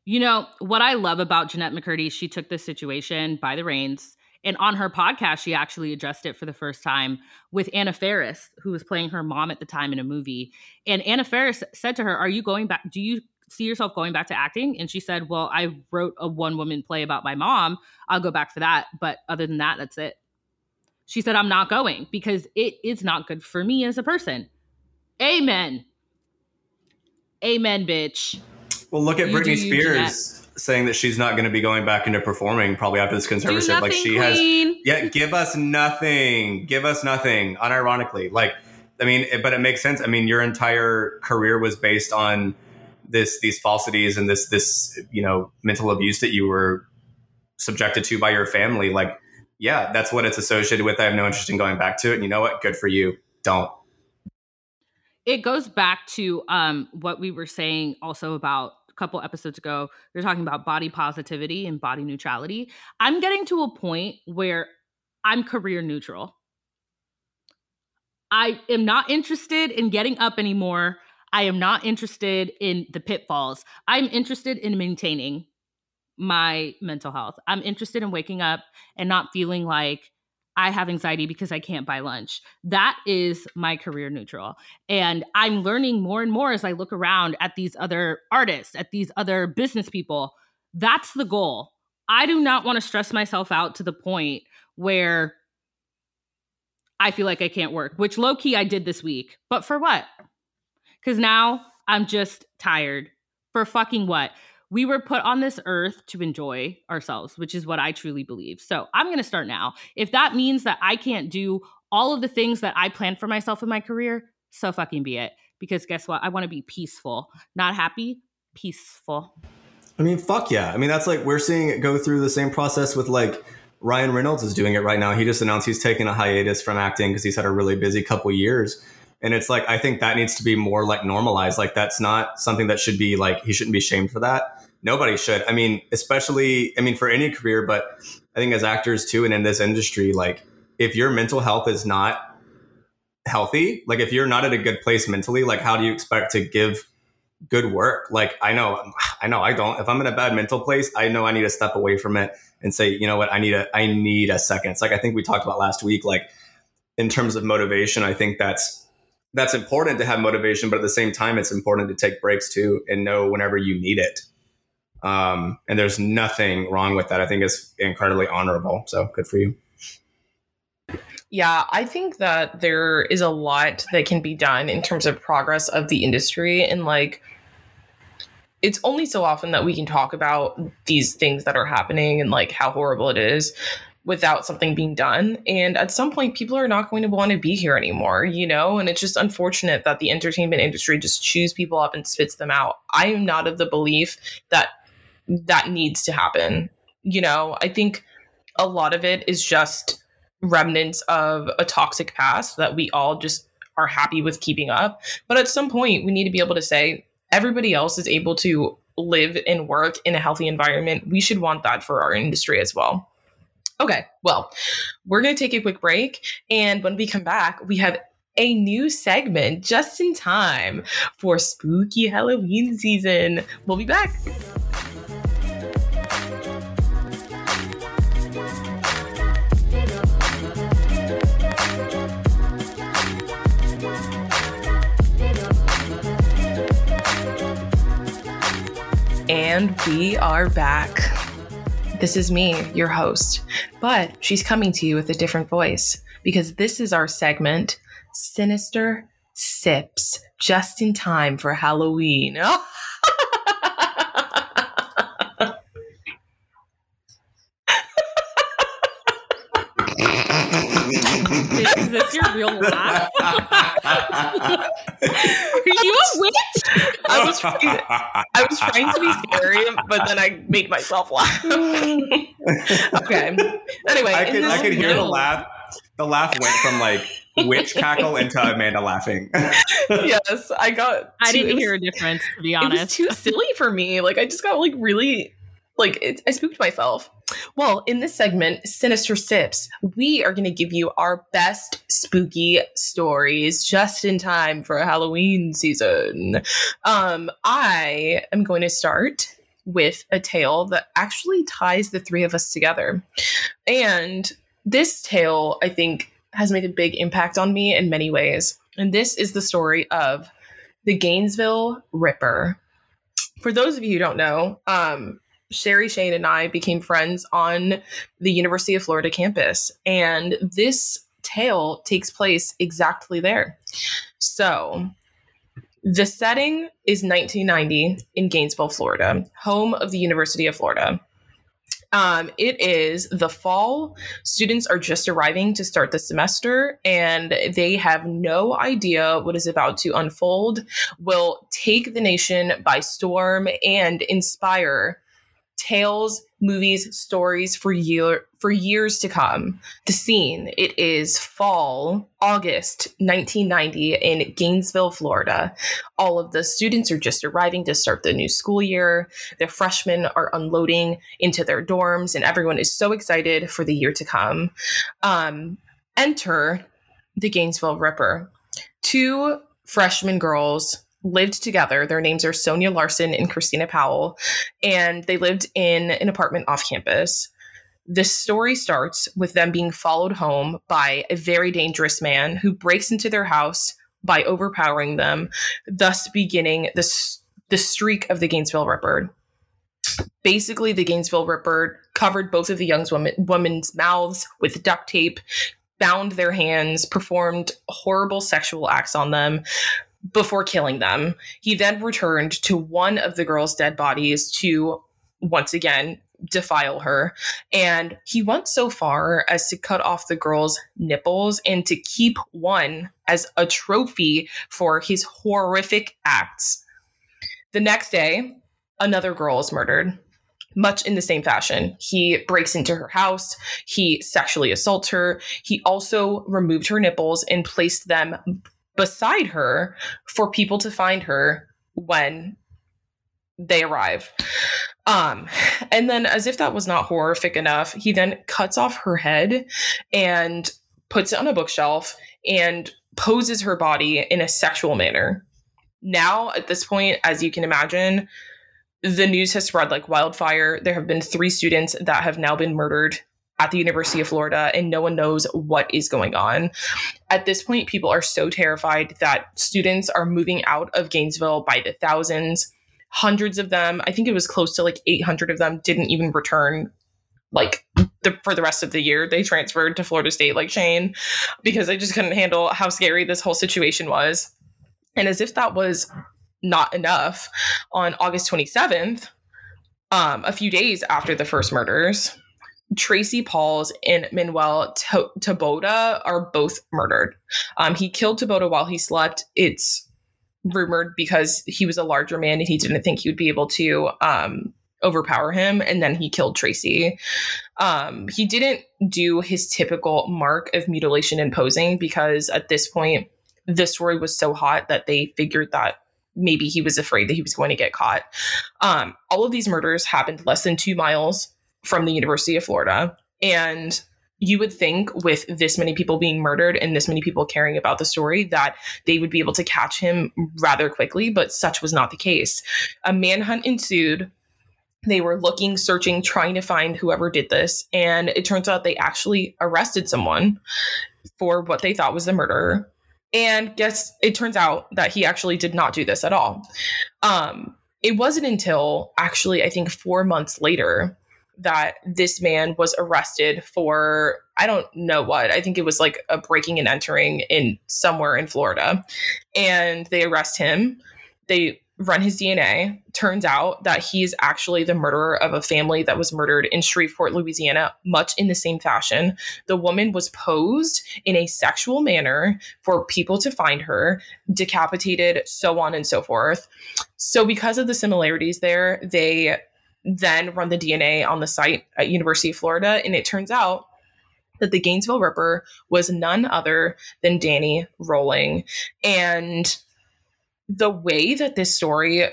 You know, what I love about Jennette McCurdy, she took this situation by the reins. And on her podcast, she actually addressed it for the first time with Anna Faris, who was playing her mom at the time in a movie. And Anna Faris said to her, Are you going back? Do you see yourself going back to acting? And she said, Well, I wrote a one woman play about my mom. I'll go back for that. But other than that, that's it. She said, I'm not going because it is not good for me as a person. Amen. Amen, bitch. Well, look at You Britney you, Spears saying that she's not going to be going back into performing probably after this conservatorship. nothing, Like she has. Yeah, give us nothing. Give us nothing. Unironically, like I mean, it- but it makes sense. I mean, your entire career was based on this these falsities and this this you know mental abuse that you were subjected to by your family. Like, yeah, that's what it's associated with. I have no interest in going back to it. And you know what? Good for you. Don't. it goes back to um, what we were saying also about couple episodes ago. Are talking about body positivity and body neutrality. I'm getting to a point where I'm career neutral. I am not interested in getting up anymore. I am not interested in the pitfalls. I'm interested in maintaining my mental health. I'm interested in waking up and not feeling like I have anxiety because I can't buy lunch. That is my career neutral. And I'm learning more and more as I look around at these other artists, at these other business people. That's the goal. I do not want to stress myself out to the point where I feel like I can't work, which low key I did this week. But for what? Because now I'm just tired. For fucking what? We were put on this earth to enjoy ourselves, which is what I truly believe. So I'm going to start now. If that means that I can't do all of the things that I planned for myself in my career, so fucking be it. Because guess what? I want to be peaceful, not happy, peaceful. I mean, fuck yeah. I mean, that's like we're seeing it go through the same process with like Ryan Reynolds is doing it right now. He just announced he's taking a hiatus from acting because he's had a really busy couple years. And it's like I think that needs to be more like normalized. Like that's not something that should be like he shouldn't be shamed for that. Nobody should. I mean, especially I mean for any career, but I think as actors too and in this industry, like if your mental health is not healthy, like if you're not at a good place mentally, like how do you expect to give good work? Like I know I know I don't. If I'm in a bad mental place, I know I need to step away from it and say, you know what, I need a I need a second. It's like I think we talked about last week, like in terms of motivation, I think that's that's important to have motivation, but at the same time, it's important to take breaks too and know whenever you need it. Um, and there's nothing wrong with that. I think it's incredibly honorable. So good for you. Yeah, I think that there is a lot that can be done in terms of progress of the industry and like it's only so often that we can talk about these things that are happening and like how horrible it is without something being done and at some point people are not going to want to be here anymore you know and it's just unfortunate that the entertainment industry just chews people up and spits them out i am not of the belief that that needs to happen you know i think a lot of it is just remnants of a toxic past that we all just are happy with keeping up. But at some point, we need to be able to say everybody else is able to live and work in a healthy environment. We should want that for our industry as well. Okay, well, we're going to take a quick break. And when we come back, we have a new segment just in time for spooky Halloween season. We'll be back. And we are back. This is me, your host, but she's coming to you with a different voice because this is our segment, Sinister Sips, just in time for Halloween. Is this your real laugh? Are you a witch? I was trying, I was trying to be scary, but then I made myself laugh. okay. Anyway, I could I could hear the laugh. The laugh went from like witch cackle into Amanda laughing. Yes, I got. I too- it didn't was- hear a difference, to be It was honest. too silly for me. Like I just got like really like it, I spooked myself. Well, in this segment, Sinister Sips, we are going to give you our best spooky stories just in time for Halloween season. Um, I am going to start with a tale that actually ties the three of us together. And this tale, I think, has made a big impact on me in many ways. And this is the story of the Gainesville Ripper. For those of you who don't know, um, Sherry Shane and I became friends on the University of Florida campus, and this tale takes place exactly there. So, the setting is 1990 in Gainesville, Florida, home of the University of Florida. Um, it is the fall. Students are just arriving to start the semester, and they have no idea what is about to unfold will take the nation by storm and inspire tales, movies, stories for year for years to come. The scene it is fall, August 1990 in Gainesville, Florida. All of the students are just arriving to start the new school year. The freshmen are unloading into their dorms and everyone is so excited for the year to come. Um, enter the Gainesville Ripper. Two freshman girls lived together. Their names are Sonja Larson and Christina Powell, and they lived in an apartment off campus. This story starts with them being followed home by a very dangerous man who breaks into their house by overpowering them, thus beginning the, the streak of the Gainesville Ripper. Basically, the Gainesville Ripper covered both of the young woman, women's mouths with duct tape, bound their hands, performed horrible sexual acts on them, before killing them. He then returned to one of the girl's dead bodies to once again defile her. And he went so far as to cut off the girl's nipples and to keep one as a trophy for his horrific acts. The next day, another girl is murdered. Much in the same fashion. He breaks into her house. He sexually assaults her. He also removed her nipples and placed them beside her for people to find her when they arrive. Um, and then, as if that was not horrific enough, he then cuts off her head and puts it on a bookshelf and poses her body in a sexual manner. Now, at this point, as you can imagine, the news has spread like wildfire. There have been three students that have now been murdered at the University of Florida, and no one knows what is going on. At this point, people are so terrified that students are moving out of Gainesville by the thousands. Hundreds of them, I think it was close to like 800 of them, didn't even return like the, for the rest of the year. They transferred to Florida State like Shane because they just couldn't handle how scary this whole situation was. And as if that was not enough, on August 27th, um, a few days after the first murders, Tracy Paules and Manuel to- Taboada are both murdered. Um, he killed Taboada while he slept. It's rumored because he was a larger man and he didn't think he would be able to um, overpower him. And then he killed Tracy. Um, he didn't do his typical mark of mutilation and posing because at this point, the story was so hot that they figured that maybe he was afraid that he was going to get caught. Um, all of these murders happened less than two miles from the University of Florida. And you would think with this many people being murdered and this many people caring about the story that they would be able to catch him rather quickly, but such was not the case. A manhunt ensued. They were looking, searching, trying to find whoever did this. And it turns out they actually arrested someone for what they thought was the murder. And guess it turns out that he actually did not do this at all. Um, it wasn't until actually, I think, four months later that this man was arrested for I don't know what. I think it was like a breaking and entering in somewhere in Florida. And they arrest him. They run his DNA. Turns out that he's actually the murderer of a family that was murdered in Shreveport, Louisiana, much in the same fashion. The woman was posed in a sexual manner for people to find her, decapitated, so on and so forth. So, because of the similarities there, they then run the DNA on the site at University of Florida, and it turns out that the Gainesville Ripper was none other than Danny Rolling. And the way that this story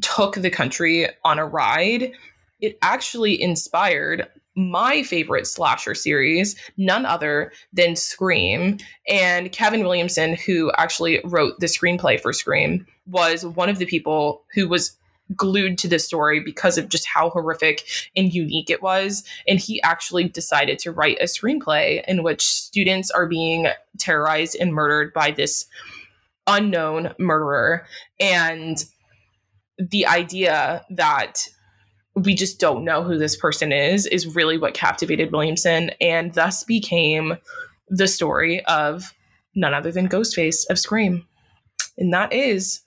took the country on a ride, it actually inspired my favorite slasher series, none other than Scream. And Kevin Williamson, who actually wrote the screenplay for Scream, was one of the people who was glued to the story because of just how horrific and unique it was. And he actually decided to write a screenplay in which students are being terrorized and murdered by this unknown murderer. And the idea that we just don't know who this person is is really what captivated Williamson and thus became the story of none other than Ghostface of Scream. And that is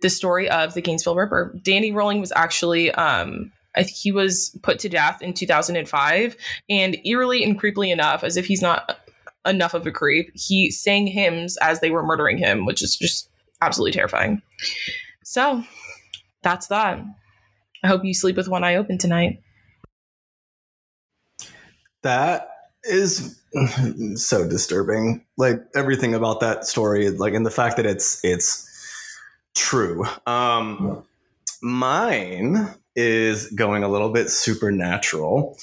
the story of the Gainesville Ripper. Danny Rolling was actually um he was put to death in 2005 and eerily and creepily enough as if he's not enough of a creep, he sang hymns as they were murdering him, which is just absolutely terrifying. So, that's that. I hope you sleep with one eye open tonight. That is so disturbing. Like everything about that story, like and the fact that it's it's true. Um mine is going a little bit supernatural.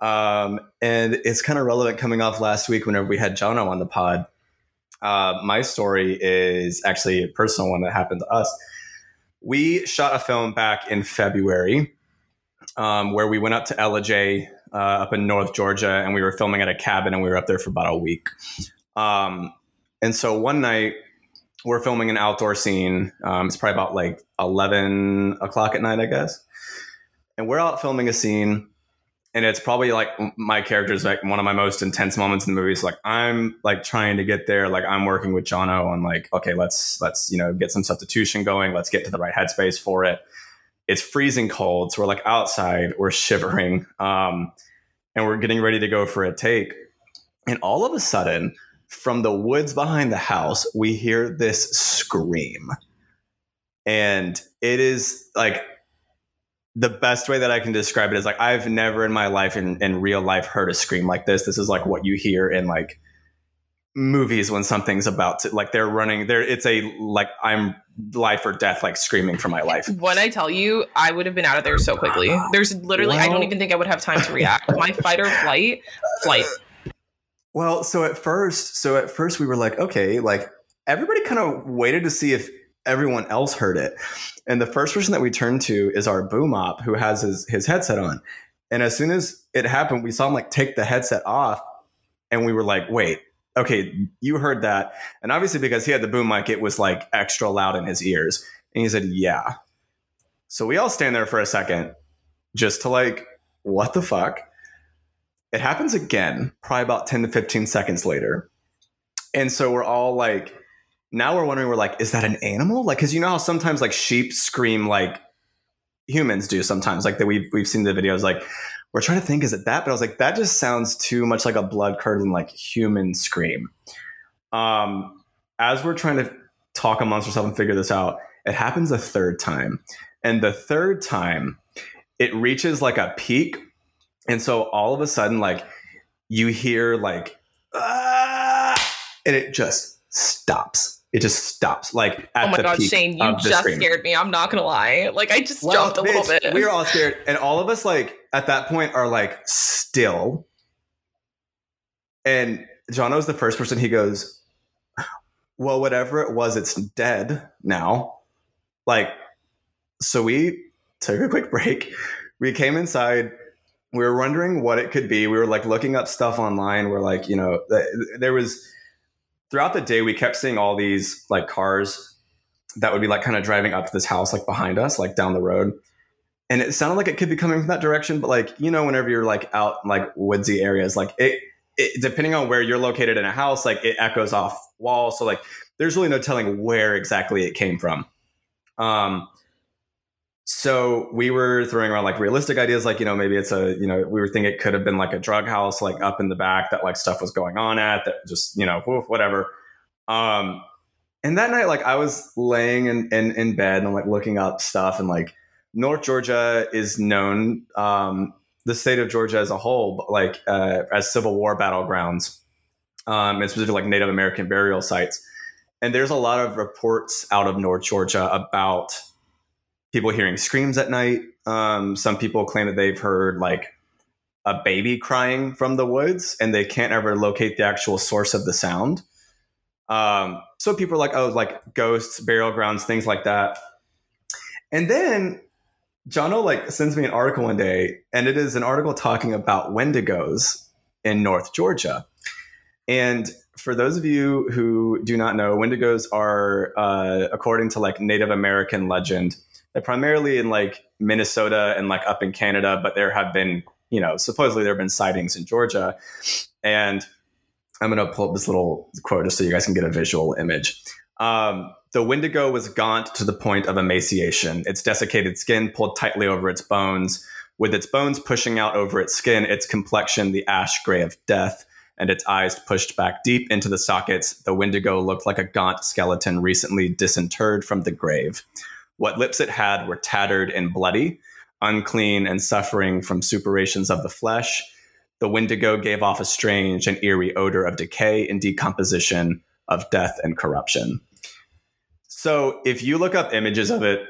Um, and it's kind of relevant coming off last week whenever we had Jono on the pod. Uh, my story is actually a personal one that happened to us. We shot a film back in February um, where we went up to Ellijay uh, up in North Georgia and we were filming at a cabin and we were up there for about a week. Um, and so one night we're filming an outdoor scene. Um, it's probably about like 11 o'clock at night, I guess. And we're out filming a scene and it's probably like my character's like one of my most intense moments in the movie. So like I'm like trying to get there, like I'm working with Jono on like, okay, let's let's you know get some substitution going. Let's get to the right headspace for it. It's freezing cold, so we're like outside, we're shivering, um, and we're getting ready to go for a take. And all of a sudden, from the woods behind the house, we hear this scream, and it is like the best way that I can describe it is like I've never in my life in, in real life heard a scream like this. This is like what you hear in like movies when something's about to like they're running there it's a like I'm life or death like screaming for my life. When I tell you, I would have been out of there so quickly. There's literally well, I don't even think I would have time to react. my fight or flight flight. Well, so at first, so at first we were like, okay, like everybody kind of waited to see if everyone else heard it. And the first person that we turned to is our boom op who has his, his headset on. And as soon as it happened, we saw him like take the headset off and we were like, wait, okay, you heard that. And obviously, because he had the boom mic, it was like extra loud in his ears. And he said, yeah. So we all stand there for a second just to like, what the fuck? It happens again, probably about 10 to 15 seconds later. And so we're all like, now we're wondering, we're like, is that an animal? Like, because you know how sometimes like sheep scream like humans do sometimes, like that we've we've seen the videos. Like, we're trying to think, is it that? But I was like, that just sounds too much like a blood curdling like human scream. Um, as we're trying to talk amongst ourselves and figure this out, it happens a third time, and the third time, it reaches like a peak, and so all of a sudden, like you hear like, ah, and it just stops it just stops. Like oh my god, Shane, you just scared me. I'm not gonna lie. Like I just well, jumped a bitch, little bit. We were all scared, and all of us like at that point are like still. And Jono was the first person. He goes, "Well, whatever it was, it's dead now." Like, so we took a quick break. We came inside. We were wondering what it could be. We were like looking up stuff online. We're like, you know, there was throughout the day, we kept seeing all these like cars that would be like kind of driving up to this house like behind us, like down the road. And it sounded like it could be coming from that direction, but like you know, whenever you're like out like woodsy areas, like it, it depending on where you're located in a house, like it echoes off walls. So like there's really no telling where exactly it came from. Um, so we were throwing around like realistic ideas, like you know maybe it's a you know we were thinking it could have been like a drug house like up in the back that like stuff was going on at that just you know whatever. Um, and that night like I was laying in in, in bed and I'm like looking up stuff and like North Georgia is known um, the state of Georgia as a whole but, like uh, as Civil War battlegrounds, um, and specifically like Native American burial sites. And there's a lot of reports out of North Georgia about people hearing screams at night. Um, some people claim that they've heard like a baby crying from the woods and they can't ever locate the actual source of the sound. Um, so people are like, oh, like ghosts, burial grounds, things like that. And then Jono like sends me an article one day, and it is an article talking about Wendigos in North Georgia. And for those of you who do not know, Wendigos are, uh, according to like Native American legend, they're primarily in like Minnesota and like up in Canada, but there have been, you know, supposedly there have been sightings in Georgia. And I'm going to pull up this little quote just so you guys can get a visual image. Um, the Wendigo was gaunt to the point of emaciation, its desiccated skin pulled tightly over its bones. With its bones pushing out over its skin, its complexion the ash gray of death, and its eyes pushed back deep into the sockets, the Wendigo looked like a gaunt skeleton recently disinterred from the grave. What lips it had were tattered and bloody, unclean and suffering from suppurations of the flesh. The Wendigo gave off a strange and eerie odor of decay and decomposition, of death and corruption. So if you look up images of it,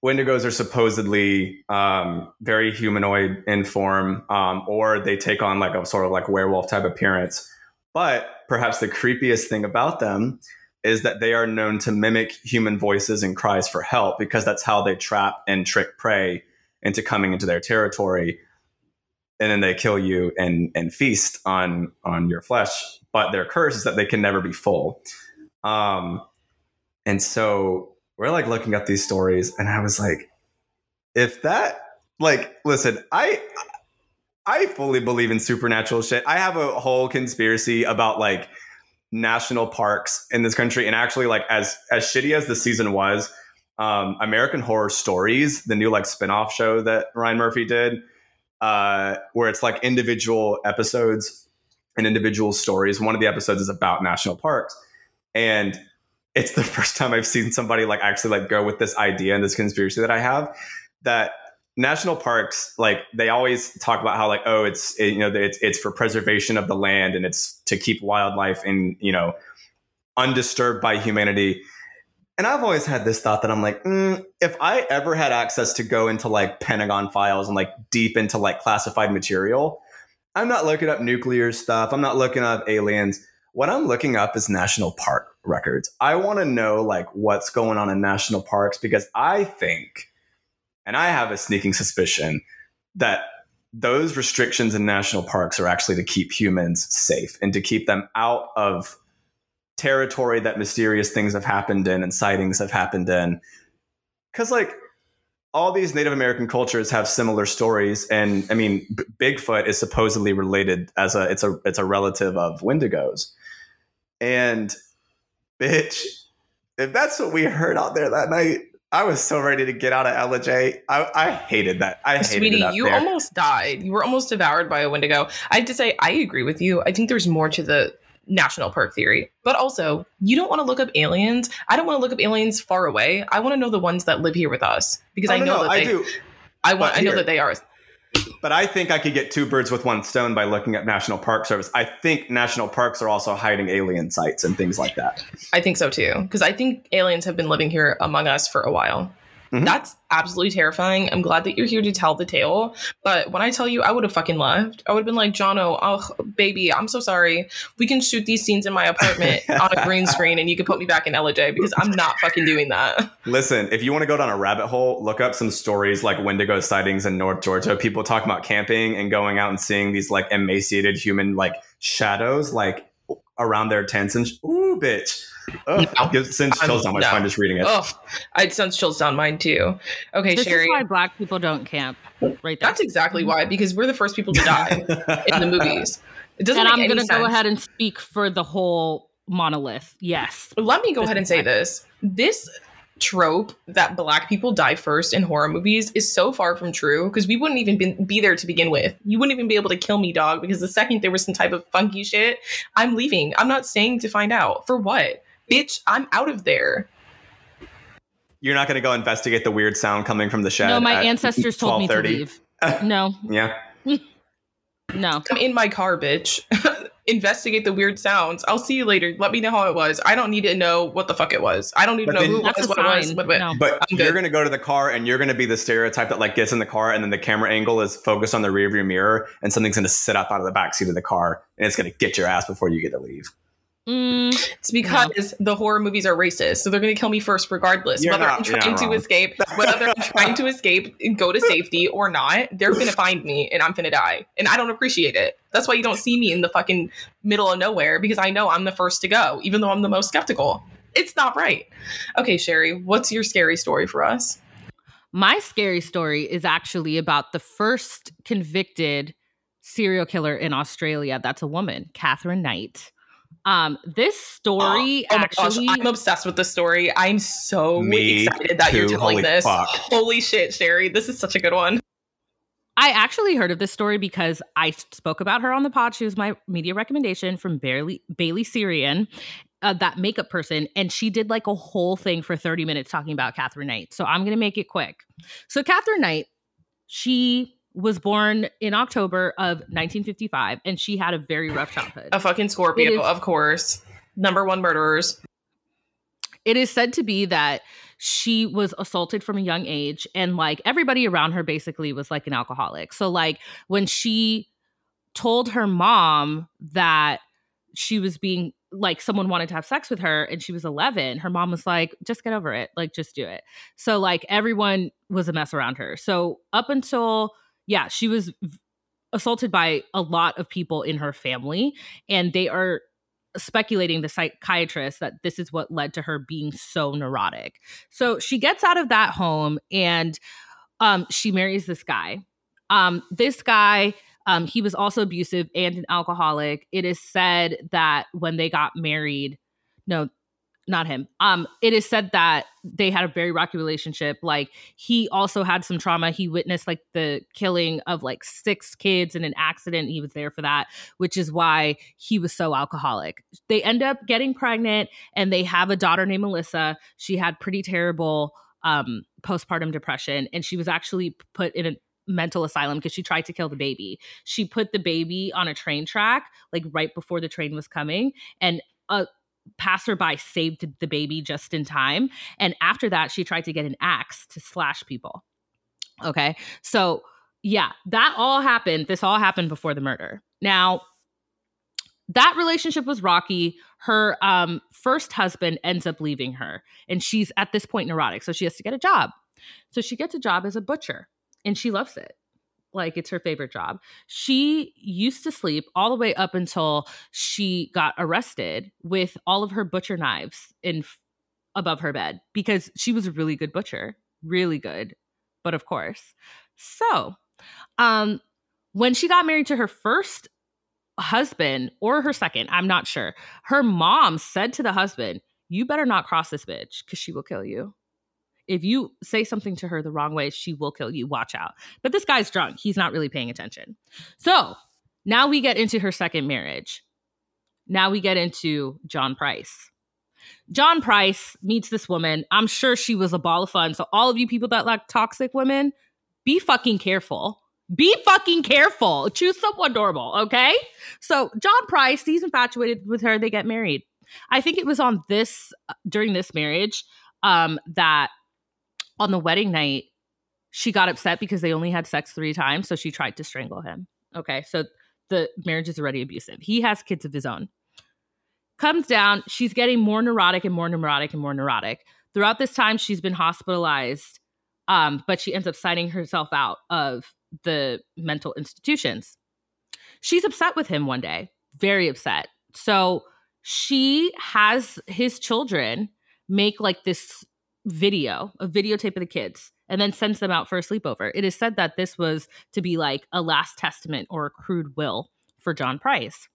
Wendigos are supposedly um, very humanoid in form, um, or they take on like a sort of like werewolf type appearance. But perhaps the creepiest thing about them is that they are known to mimic human voices and cries for help because that's how they trap and trick prey into coming into their territory. And then they kill you and and feast on on your flesh. But their curse is that they can never be full. Um and so we're like looking at these stories and i was like if that like listen i i fully believe in supernatural shit. I have a whole conspiracy about like national parks in this country. And actually, like as as shitty as the season was, um, American Horror Stories, the new like spinoff show that Ryan Murphy did, uh, where it's like individual episodes and individual stories. One of the episodes is about national parks, and it's the first time I've seen somebody like actually like go with this idea and this conspiracy that I have that national parks like they always talk about how like oh it's it, you know it's it's for preservation of the land and it's to keep wildlife in you know undisturbed by humanity. And i've always had this thought that i'm like mm, if i ever had access to go into like pentagon files and like deep into like classified material i'm not looking up nuclear stuff i'm not looking up aliens. What i'm looking up is national park records. I want to know like what's going on in national parks because i think and I have a sneaking suspicion that those restrictions in national parks are actually to keep humans safe and to keep them out of territory that mysterious things have happened in and sightings have happened in. Because, like, all these Native American cultures have similar stories, and I mean, B- Bigfoot is supposedly related as a it's a it's a relative of Wendigos, and bitch, if that's what we heard out there that night, I was so ready to get out of LJ. I, I hated that. I hated Sweetie, it you there. almost died. You were almost devoured by a Wendigo. I have to say, I agree with you. I think there's more to the national park theory. But also, you don't want to look up aliens. I don't want to look up aliens far away. I want to know the ones that live here with us because Oh, I know no, that I they. do. I want. I know that they are. But I think I could get two birds with one stone by looking at National Park Service. I think national parks are also hiding alien sites and things like that. I think so too because I think aliens have been living here among us for a while. Mhm. That's absolutely terrifying. I'm glad that you're here to tell the tale. But when I tell you, I would have fucking left. I would have been like, Jono, oh, baby, I'm so sorry. We can shoot these scenes in my apartment on a green screen and you can put me back in LJ because I'm not fucking doing that. Listen, if you want to go down a rabbit hole, look up some stories like Wendigo sightings in North Georgia. People talk about camping and going out and seeing these like emaciated human like shadows like around their tents and sh- ooh, bitch. Ugh, No. gives sends I'm- chills down my no. spine just reading it. Oh, I'd sense chills down mine too. Okay, This Sherry. is why black people don't camp. Right there. That's exactly why, because we're the first people to die in the movies. It doesn't and make I'm gonna go ahead and speak for the whole monolith. Yes. Let me go ahead and say this. This trope that black people die first in horror movies is so far from true because we wouldn't even be, be there to begin with. You wouldn't even be able to kill me, dog, because the second there was some type of funky shit, I'm leaving. I'm not staying to find out. For what? Bitch, I'm out of there. You're not going to go investigate the weird sound coming from the shed. no, my at ancestors told me to leave. No, Yeah. no. I'm in my car, bitch. Investigate the weird sounds. I'll see you later. Let me know how it was. I don't need to know what the fuck it was. I don't need to know then- who it was, what it was. sign. But, but No. But I'm you're good. going to go to the car and you're going to be the stereotype that like gets in the car and then the camera angle is focused on the rearview mirror and something's going to sit up out of the back seat of the car and it's going to get your ass before you get to leave. Mm, It's because the horror movies are racist, so they're going to kill me first, regardless. You're whether not- I'm trying not to wrong. escape, whether I'm trying to escape go to safety or not, they're going to find me and I'm going to die. And I don't appreciate it. That's why you don't see me in the fucking middle of nowhere because I know I'm the first to go, even though I'm the most skeptical. It's not right. Okay, Sherry, what's your scary story for us? my scary story is actually about the first convicted serial killer in Australia. That's a woman, Katherine Knight. Um, this story Oh my actually. gosh, I'm obsessed with this story. I'm so Me excited that you're too. telling Holy this. fuck. Holy shit, Sherry. This is such a good one. I actually heard of this story because I spoke about her on the pod. She was my media recommendation from Bailey, Bailey Sarian, uh, that makeup person. And she did like a whole thing for 30 minutes talking about Katherine Knight. So I'm going to make it quick. So, Katherine Knight, she was born in October of 1955 and she had a very rough childhood. A fucking Scorpio, is- of course. Number one murderers. it is said to be that she was assaulted from a young age and like everybody around her basically was like an alcoholic so like when she told her mom that she was being like someone wanted to have sex with her and she was 11 her mom was like just get over it like just do it so like everyone was a mess around her so up until yeah she was assaulted by a lot of people in her family and they are speculating the psychiatrist that this is what led to her being so neurotic. So she gets out of that home and um, she marries this guy. Um, this guy, um, he was also abusive and an alcoholic. It is said that when they got married, no, not him. Um, it is said that they had a very rocky relationship. Like he also had some trauma. He witnessed like the killing of like six kids in an accident. He was there for that, which is why he was so alcoholic. They end up getting pregnant and they have a daughter named Melissa. She had pretty terrible um postpartum depression and she was actually put in a mental asylum because she tried to kill the baby. She put the baby on a train track like right before the train was coming and a passerby saved the baby just in time and after that she tried to get an axe to slash people. Okay? So yeah, that all happened. This all happened before the murder. Now, that relationship was rocky. Her um, first husband ends up leaving her, and she's at this point neurotic. So she has to get a job. So she gets a job as a butcher, and she loves it. Like it's her favorite job. She used to sleep all the way up until she got arrested with all of her butcher knives in above her bed because she was a really good butcher, really good. But of course, so um, when she got married to her first husband or her second, I'm not sure. Her mom said to the husband, "You better not cross this bitch because she will kill you." If you say something to her the wrong way, she will kill you. Watch out. But this guy's drunk. He's not really paying attention. So now we get into her second marriage. Now we get into John Price. John Price meets this woman. I'm sure she was a ball of fun. So, all of you people that like toxic women, be fucking careful. Be fucking careful. Choose someone normal, okay? So, John Price, he's infatuated with her. They get married. I think it was on this, during this marriage, um, that on the wedding night, she got upset because they only had sex three times. So, she tried to strangle him. Okay. So, the marriage is already abusive. He has kids of his own comes down. She's getting more neurotic and more neurotic and more neurotic. Throughout this time, she's been hospitalized, um, but she ends up signing herself out of the mental institutions. She's upset with him one day, very upset. So she has his children make like this video, a videotape of the kids, and then sends them out for a sleepover. It is said that this was to be like a last testament or a crude will for John Price.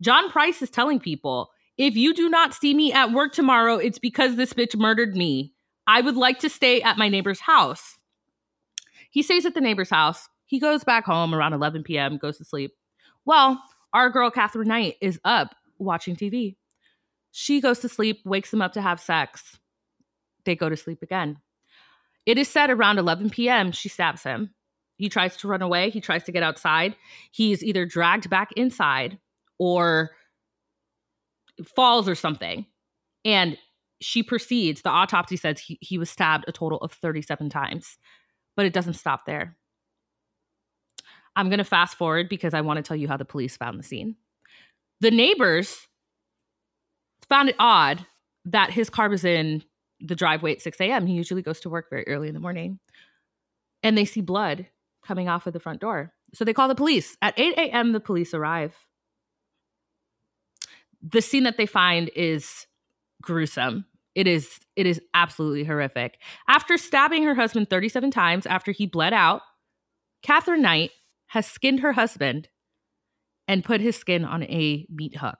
John Price is telling people if you do not see me at work tomorrow, it's because this bitch murdered me. I would like to stay at my neighbor's house. He stays at the neighbor's house. He goes back home around 11 p.m., goes to sleep. Well, our girl, Katherine Knight, is up watching TV. She goes to sleep, wakes him up to have sex. They go to sleep again. It is said around 11 p.m., she stabs him. He tries to run away. He tries to get outside. He's either dragged back inside or falls or something. And she proceeds. The autopsy says he, he was stabbed a total of 37 times, but it doesn't stop there. I'm going to fast forward because I want to tell you how the police found the scene. The neighbors found it odd that his car was in the driveway at 6 a.m. He usually goes to work very early in the morning. And they see blood coming off of the front door. So they call the police. At 8 a.m., the police arrive. The scene that they find is gruesome. It is it is absolutely horrific. After stabbing her husband 37 times after he bled out, Katherine Knight has skinned her husband and put his skin on a meat hook.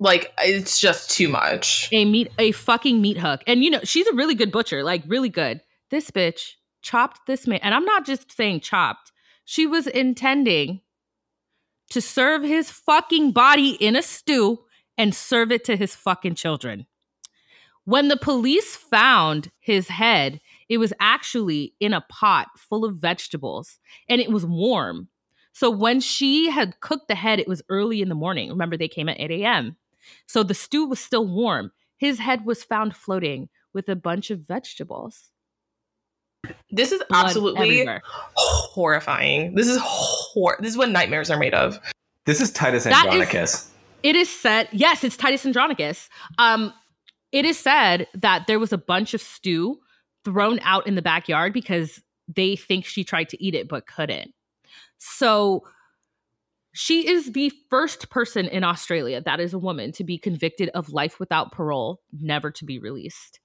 Like it's just too much. A meat a fucking meat hook. And you know, she's a really good butcher, like really good. This bitch chopped this man. And I'm not just saying chopped. She was intending to serve his fucking body in a stew and serve it to his fucking children. When the police found his head, it was actually in a pot full of vegetables and it was warm. So when she had cooked the head, it was early in the morning. Remember, they came at 8 a.m. So the stew was still warm. His head was found floating with a bunch of vegetables. This is Blood absolutely everywhere. horrifying. This is hor- this is what nightmares are made of. This is Titus That is- Andronicus. It is said, yes, it's Titus Andronicus. Um, it is said that there was a bunch of stew thrown out in the backyard because they think she tried to eat it but couldn't. So she is the first person in Australia that is a woman to be convicted of life without parole, never to be released.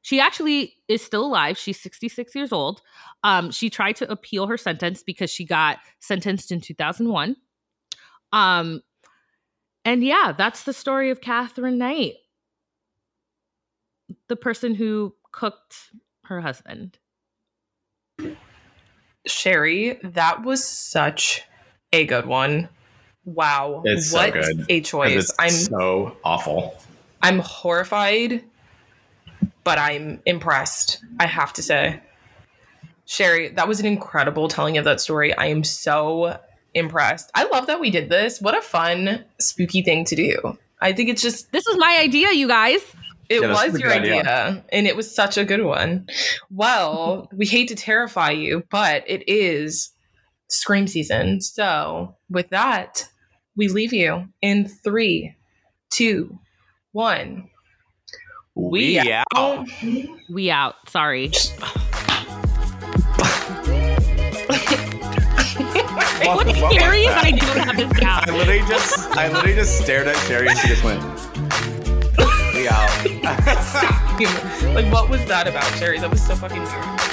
She actually is still alive. She's 66 years old. Um, she tried to appeal her sentence because she got sentenced in 2001. Um, and yeah, that's the story of Katherine Knight, the person who cooked her husband. Sherry, that was such a good one. Wow. It's so what good. a 'Cause choice. It's I'm so awful. I'm horrified, but I'm impressed, I have to say. Sherry, that was an incredible telling of that story. I am so impressed. I love that we did this. What a fun, spooky thing to do. I think it's just This was my idea, you guys. it Yeah, was your idea. idea. and it was such a good one. Well, we hate to terrify you, but it is scream season. So, with that, we leave you in three, two, one. We out. Oh, We out. Sorry. What's scary is? I don't have this I literally just I literally just stared at Sherry and she just went. We out. like, what was that about, Sherry? That was so fucking weird.